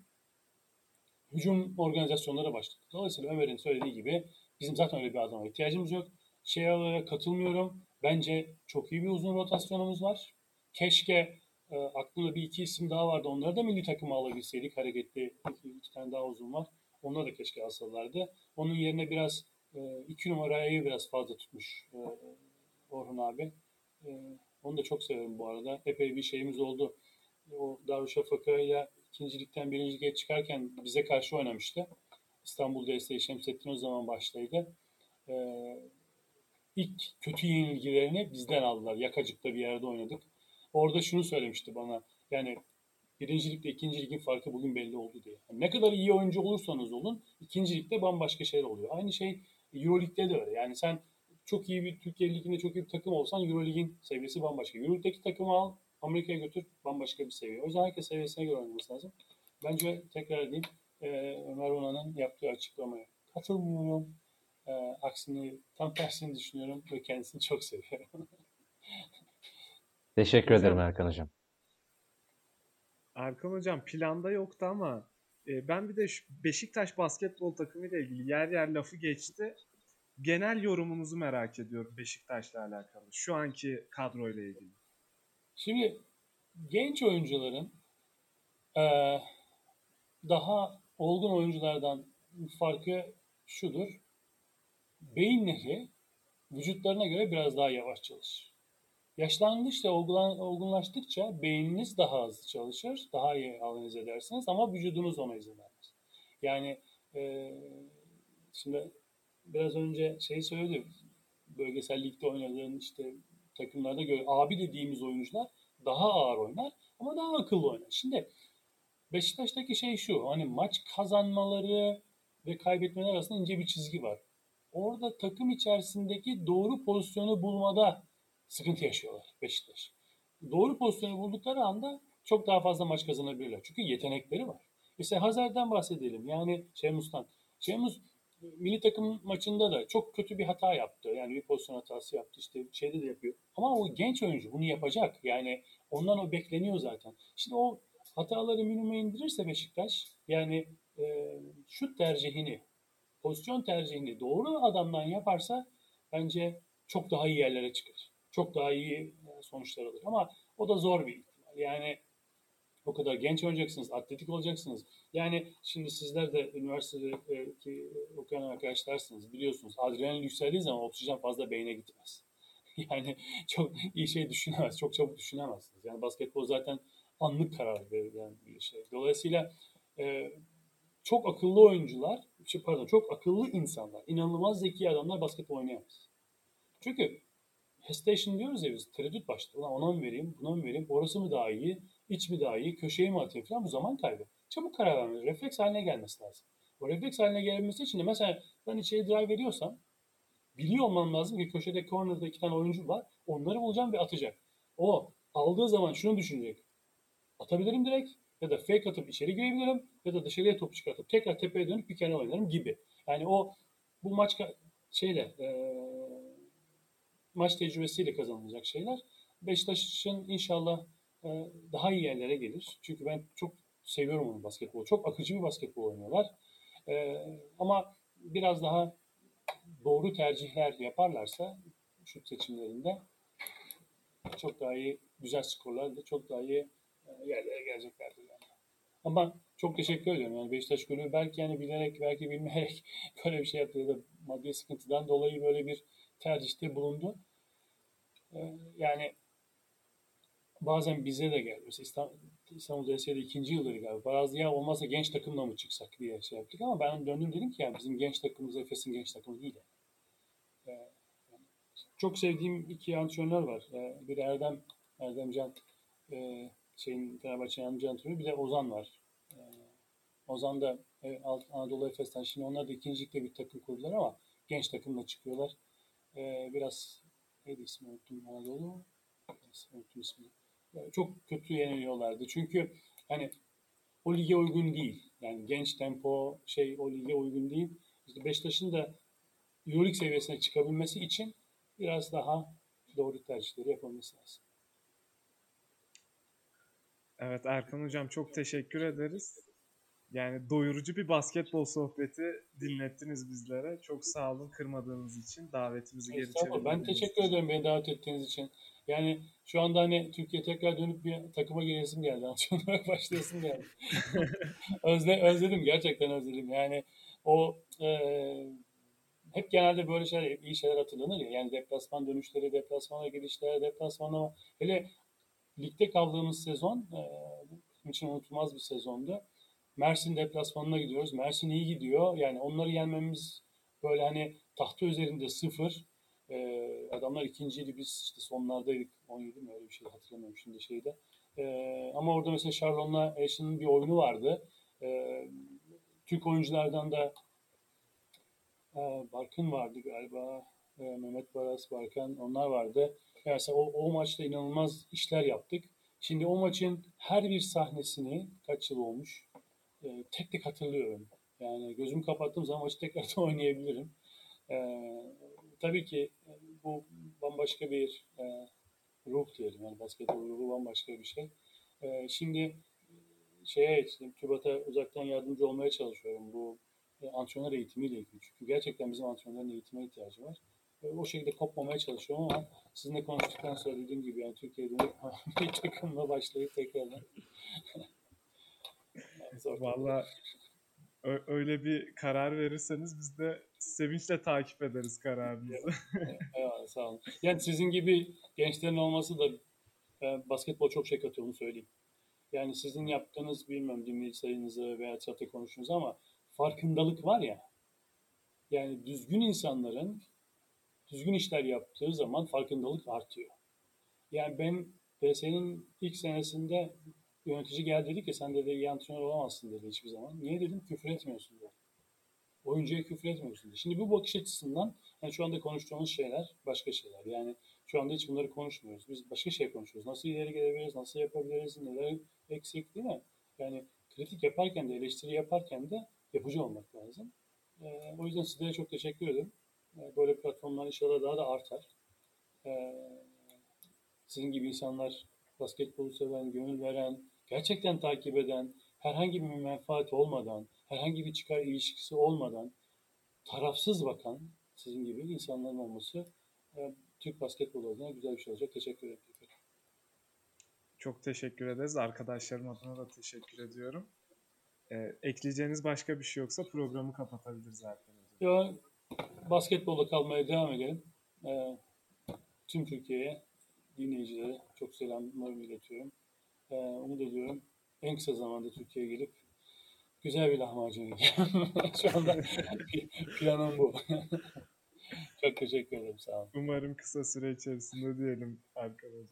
Speaker 2: hücum organizasyonlara başladı. Dolayısıyla Ömer'in söylediği gibi bizim zaten öyle bir adama ihtiyacımız yok. Şey olarak katılmıyorum. Bence çok iyi bir uzun rotasyonumuz var. Keşke e, aklımda bir iki isim daha vardı. Onları da milli takıma alabilseydik. Hareketli iki, iki tane daha uzun var. Onları da keşke alsalardı. Onun yerine biraz e, iki numarayı biraz fazla tutmuş e, Orhun abi. E, onu da çok severim bu arada. Epey bir şeyimiz oldu. O Darüşşafaka ile ikincilikten birincilik'e çıkarken bize karşı oynamıştı. İstanbul desteği Şemsettin o zaman başlaydı. Ee, ilk kötü yenilgilerini bizden aldılar. Yakacık'ta bir yerde oynadık. Orada şunu söylemişti bana. Yani birincilikle ikincilik'in farkı bugün belli oldu diye. Yani ne kadar iyi oyuncu olursanız olun ikincilikte bambaşka şeyler oluyor. Aynı şey Euroleague'de de öyle. Yani sen çok iyi bir Türkiye Ligi'nde çok iyi bir takım olsan Euroleague'in seviyesi bambaşka. Euroleague'deki takımı al, Amerika'ya götür bambaşka bir seviye. O yüzden herkes seviyesine göre oynaması lazım. Bence tekrar edeyim e, Ömer Onan'ın yaptığı açıklamaya katılmıyorum. E, aksini tam tersini düşünüyorum ve kendisini çok seviyorum. (laughs)
Speaker 4: Teşekkür ederim Erkan Hocam.
Speaker 1: Erkan Hocam planda yoktu ama e, ben bir de şu Beşiktaş basketbol takımı ile ilgili yer yer lafı geçti. Genel yorumunuzu merak ediyorum Beşiktaş'la alakalı. Şu anki kadroyla ilgili.
Speaker 2: Şimdi genç oyuncuların e, daha olgun oyunculardan farkı şudur. Beyinleri vücutlarına göre biraz daha yavaş çalışır. Yaşlandıkça, olgunlaştıkça beyniniz daha hızlı çalışır, daha iyi analiz edersiniz ama vücudunuz ona izin vermez. Yani e, şimdi biraz önce şey söyledim, bölgesel ligde oynadığın işte takımlarda göre abi dediğimiz oyuncular daha ağır oynar ama daha akıllı oynar. Şimdi Beşiktaş'taki şey şu hani maç kazanmaları ve kaybetmeler arasında ince bir çizgi var. Orada takım içerisindeki doğru pozisyonu bulmada sıkıntı yaşıyorlar Beşiktaş. Doğru pozisyonu buldukları anda çok daha fazla maç kazanabilirler. Çünkü yetenekleri var. Mesela Hazard'dan bahsedelim. Yani Şemus'tan. Şemus milli takım maçında da çok kötü bir hata yaptı. Yani bir pozisyon hatası yaptı. İşte şeyde de yapıyor. Ama o genç oyuncu bunu yapacak. Yani ondan o bekleniyor zaten. Şimdi o hataları minimuma indirirse Beşiktaş yani e, şut tercihini, pozisyon tercihini doğru adamdan yaparsa bence çok daha iyi yerlere çıkar. Çok daha iyi sonuçlar alır. Ama o da zor bir ihtimal. Yani O kadar genç olacaksınız, atletik olacaksınız. Yani şimdi sizler de üniversitedeki okuyan arkadaşlarsınız. Biliyorsunuz adrenalin yükseldiği zaman oksijen fazla beyne gitmez. (laughs) Yani çok iyi şey düşünemez, çok çabuk düşünemezsiniz. Yani basketbol zaten anlık karar verilen bir şey. Dolayısıyla e, çok akıllı oyuncular, şey, pardon çok akıllı insanlar, inanılmaz zeki adamlar basketbol oynayamaz. Çünkü hesitation diyoruz ya biz, tereddüt başta. Ulan ona mı vereyim, buna mı vereyim, orası mı daha iyi, iç mi daha iyi, köşeye mi atayım falan bu zaman kaybı. Çabuk karar vermeli, refleks haline gelmesi lazım. O refleks haline gelmesi için de mesela ben içeri drive veriyorsam biliyor olmam lazım ki köşede corner'da iki tane oyuncu var. Onları bulacağım ve atacak. O aldığı zaman şunu düşünecek. Atabilirim direkt ya da fake atıp içeri girebilirim ya da dışarıya top çıkartıp tekrar tepeye dönüp bir kenar oynarım gibi. Yani o bu maç şeyle e, maç tecrübesiyle kazanılacak şeyler. Beşiktaş'ın inşallah daha iyi yerlere gelir. Çünkü ben çok seviyorum onu basketbolu. Çok akıcı bir basketbol oynuyorlar. E, ama biraz daha doğru tercihler yaparlarsa şut seçimlerinde çok daha iyi güzel skorlarla çok daha iyi yerlere geleceklerdir yani. Ama çok teşekkür ediyorum. Yani Beşiktaş Kulübü belki yani bilerek belki bilmeyerek (laughs) böyle bir şey yaptı ya da maddi sıkıntıdan dolayı böyle bir tercihte bulundu. Yani bazen bize de geldi. Mesela İstanbul, İstanbul DS'de ikinci yılları galiba. Bazı ya olmazsa genç takımla mı çıksak diye şey yaptık ama ben döndüm dedim ki yani bizim genç takımımız Efes'in genç takımı değil. Yani. Çok sevdiğim iki antrenör var. Biri Erdem, Erdemcan şeyin Fenerbahçe'nin yardımcı antrenörü bir de Ozan var. Ozan da Anadolu Efes'ten şimdi onlar da ikincilikle bir takım kurdular ama genç takımla çıkıyorlar. Biraz neydi ismi unuttum Anadolu unuttum ismini. Çok kötü yeniliyorlardı. Çünkü hani o lige uygun değil. Yani genç tempo şey o lige uygun değil. İşte Beşiktaş'ın da Euroleague seviyesine çıkabilmesi için biraz daha doğru tercihleri yapılması lazım.
Speaker 1: Evet Erkan Hocam çok teşekkür ederiz. Yani doyurucu bir basketbol sohbeti dinlettiniz bizlere. Çok sağ olun kırmadığınız için, davetimizi geri çevirdiğiniz
Speaker 2: Ben teşekkür ederim beni davet ettiğiniz için. Yani şu anda hani Türkiye tekrar dönüp bir takıma giresim geldi. (laughs) Antrenörlük başlayasım geldi. (laughs) Özle, özledim gerçekten özledim. Yani o e, hep genelde böyle şeyler, iyi şeyler hatırlanır ya. Yani deplasman dönüşleri, deplasmana gidişler, deplasmana hele ligde kaldığımız sezon e, bizim için unutulmaz bir sezondu. Mersin deplasmanına gidiyoruz. Mersin iyi gidiyor. Yani onları yenmemiz böyle hani tahta üzerinde sıfır. Ee, adamlar ikinciydi biz işte sonlardaydık. 17 mi öyle bir şey hatırlamıyorum şimdi şeyde. Ee, ama orada mesela Charlon'la Eşin'in bir oyunu vardı. Ee, Türk oyunculardan da e, Barkın vardı galiba. E, Mehmet Baras, Barkan onlar vardı. Yani o, o maçta inanılmaz işler yaptık. Şimdi o maçın her bir sahnesini kaç yıl olmuş e, tek tek hatırlıyorum. Yani gözümü kapattığım zaman maçı tekrar da (laughs) oynayabilirim. E, tabii ki bu bambaşka bir e, ruh diyelim. Yani basketbol ruhu bambaşka bir şey. E, şimdi şeye işte, TÜBAT'a uzaktan yardımcı olmaya çalışıyorum bu e, antrenör eğitimiyle ilgili. Çünkü gerçekten bizim antrenörlerin eğitime ihtiyacı var. E, o şekilde kopmamaya çalışıyorum ama sizinle konuştuktan sonra dediğim gibi yani Türkiye'de (laughs) bir takımla başlayıp tekrardan
Speaker 1: Valla öyle bir karar verirseniz biz de sevinçle takip ederiz kararınızı.
Speaker 2: Eyvallah sağ olun. Yani sizin gibi gençlerin olması da e, basketbol çok şey katıyor onu söyleyeyim. Yani sizin yaptığınız bilmem dinleyici sayınızı veya çatı konuştunuz ama farkındalık var ya yani düzgün insanların düzgün işler yaptığı zaman farkındalık artıyor. Yani ben DS'nin ilk senesinde yönetici geldi dedi ki sen dedi iyi antrenör olamazsın dedi hiçbir zaman. Niye dedim küfür etmiyorsun dedi. Oyuncuya küfür etmiyorsun dedi. Şimdi bu bakış açısından yani şu anda konuştuğumuz şeyler başka şeyler. Yani şu anda hiç bunları konuşmuyoruz. Biz başka şey konuşuyoruz. Nasıl ileri gelebiliriz, nasıl yapabiliriz, neler eksik değil mi? Yani kritik yaparken de, eleştiri yaparken de yapıcı olmak lazım. Ee, o yüzden sizlere çok teşekkür ederim. Ee, böyle platformlar inşallah daha da artar. Ee, sizin gibi insanlar basketbolu seven, gönül veren, gerçekten takip eden, herhangi bir menfaat olmadan, herhangi bir çıkar ilişkisi olmadan, tarafsız bakan sizin gibi insanların olması e, Türk basketbolu adına güzel bir şey olacak. Teşekkür ederim.
Speaker 1: Çok teşekkür ederiz. Arkadaşlarım adına da teşekkür ediyorum. Ee, ekleyeceğiniz başka bir şey yoksa programı kapatabiliriz Hocam.
Speaker 2: Ya, basketbolla kalmaya devam edelim. Ee, tüm Türkiye'ye, dinleyicilere çok selamlarımı iletiyorum. Ee, umut ediyorum en kısa zamanda Türkiye'ye gelip güzel bir lahmacun yiyeceğim. (laughs) Şu anda (laughs) planım bu. (laughs) çok teşekkür ederim. Sağ olun.
Speaker 1: Umarım kısa süre içerisinde diyelim Erkan Hocam.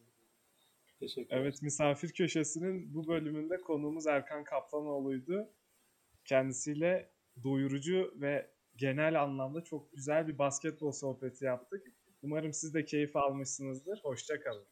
Speaker 2: Teşekkür ederim.
Speaker 1: Evet, Misafir Köşesi'nin bu bölümünde konuğumuz Erkan Kaplanoğlu'ydu. Kendisiyle doyurucu ve genel anlamda çok güzel bir basketbol sohbeti yaptık. Umarım siz de keyif almışsınızdır. Hoşça kalın.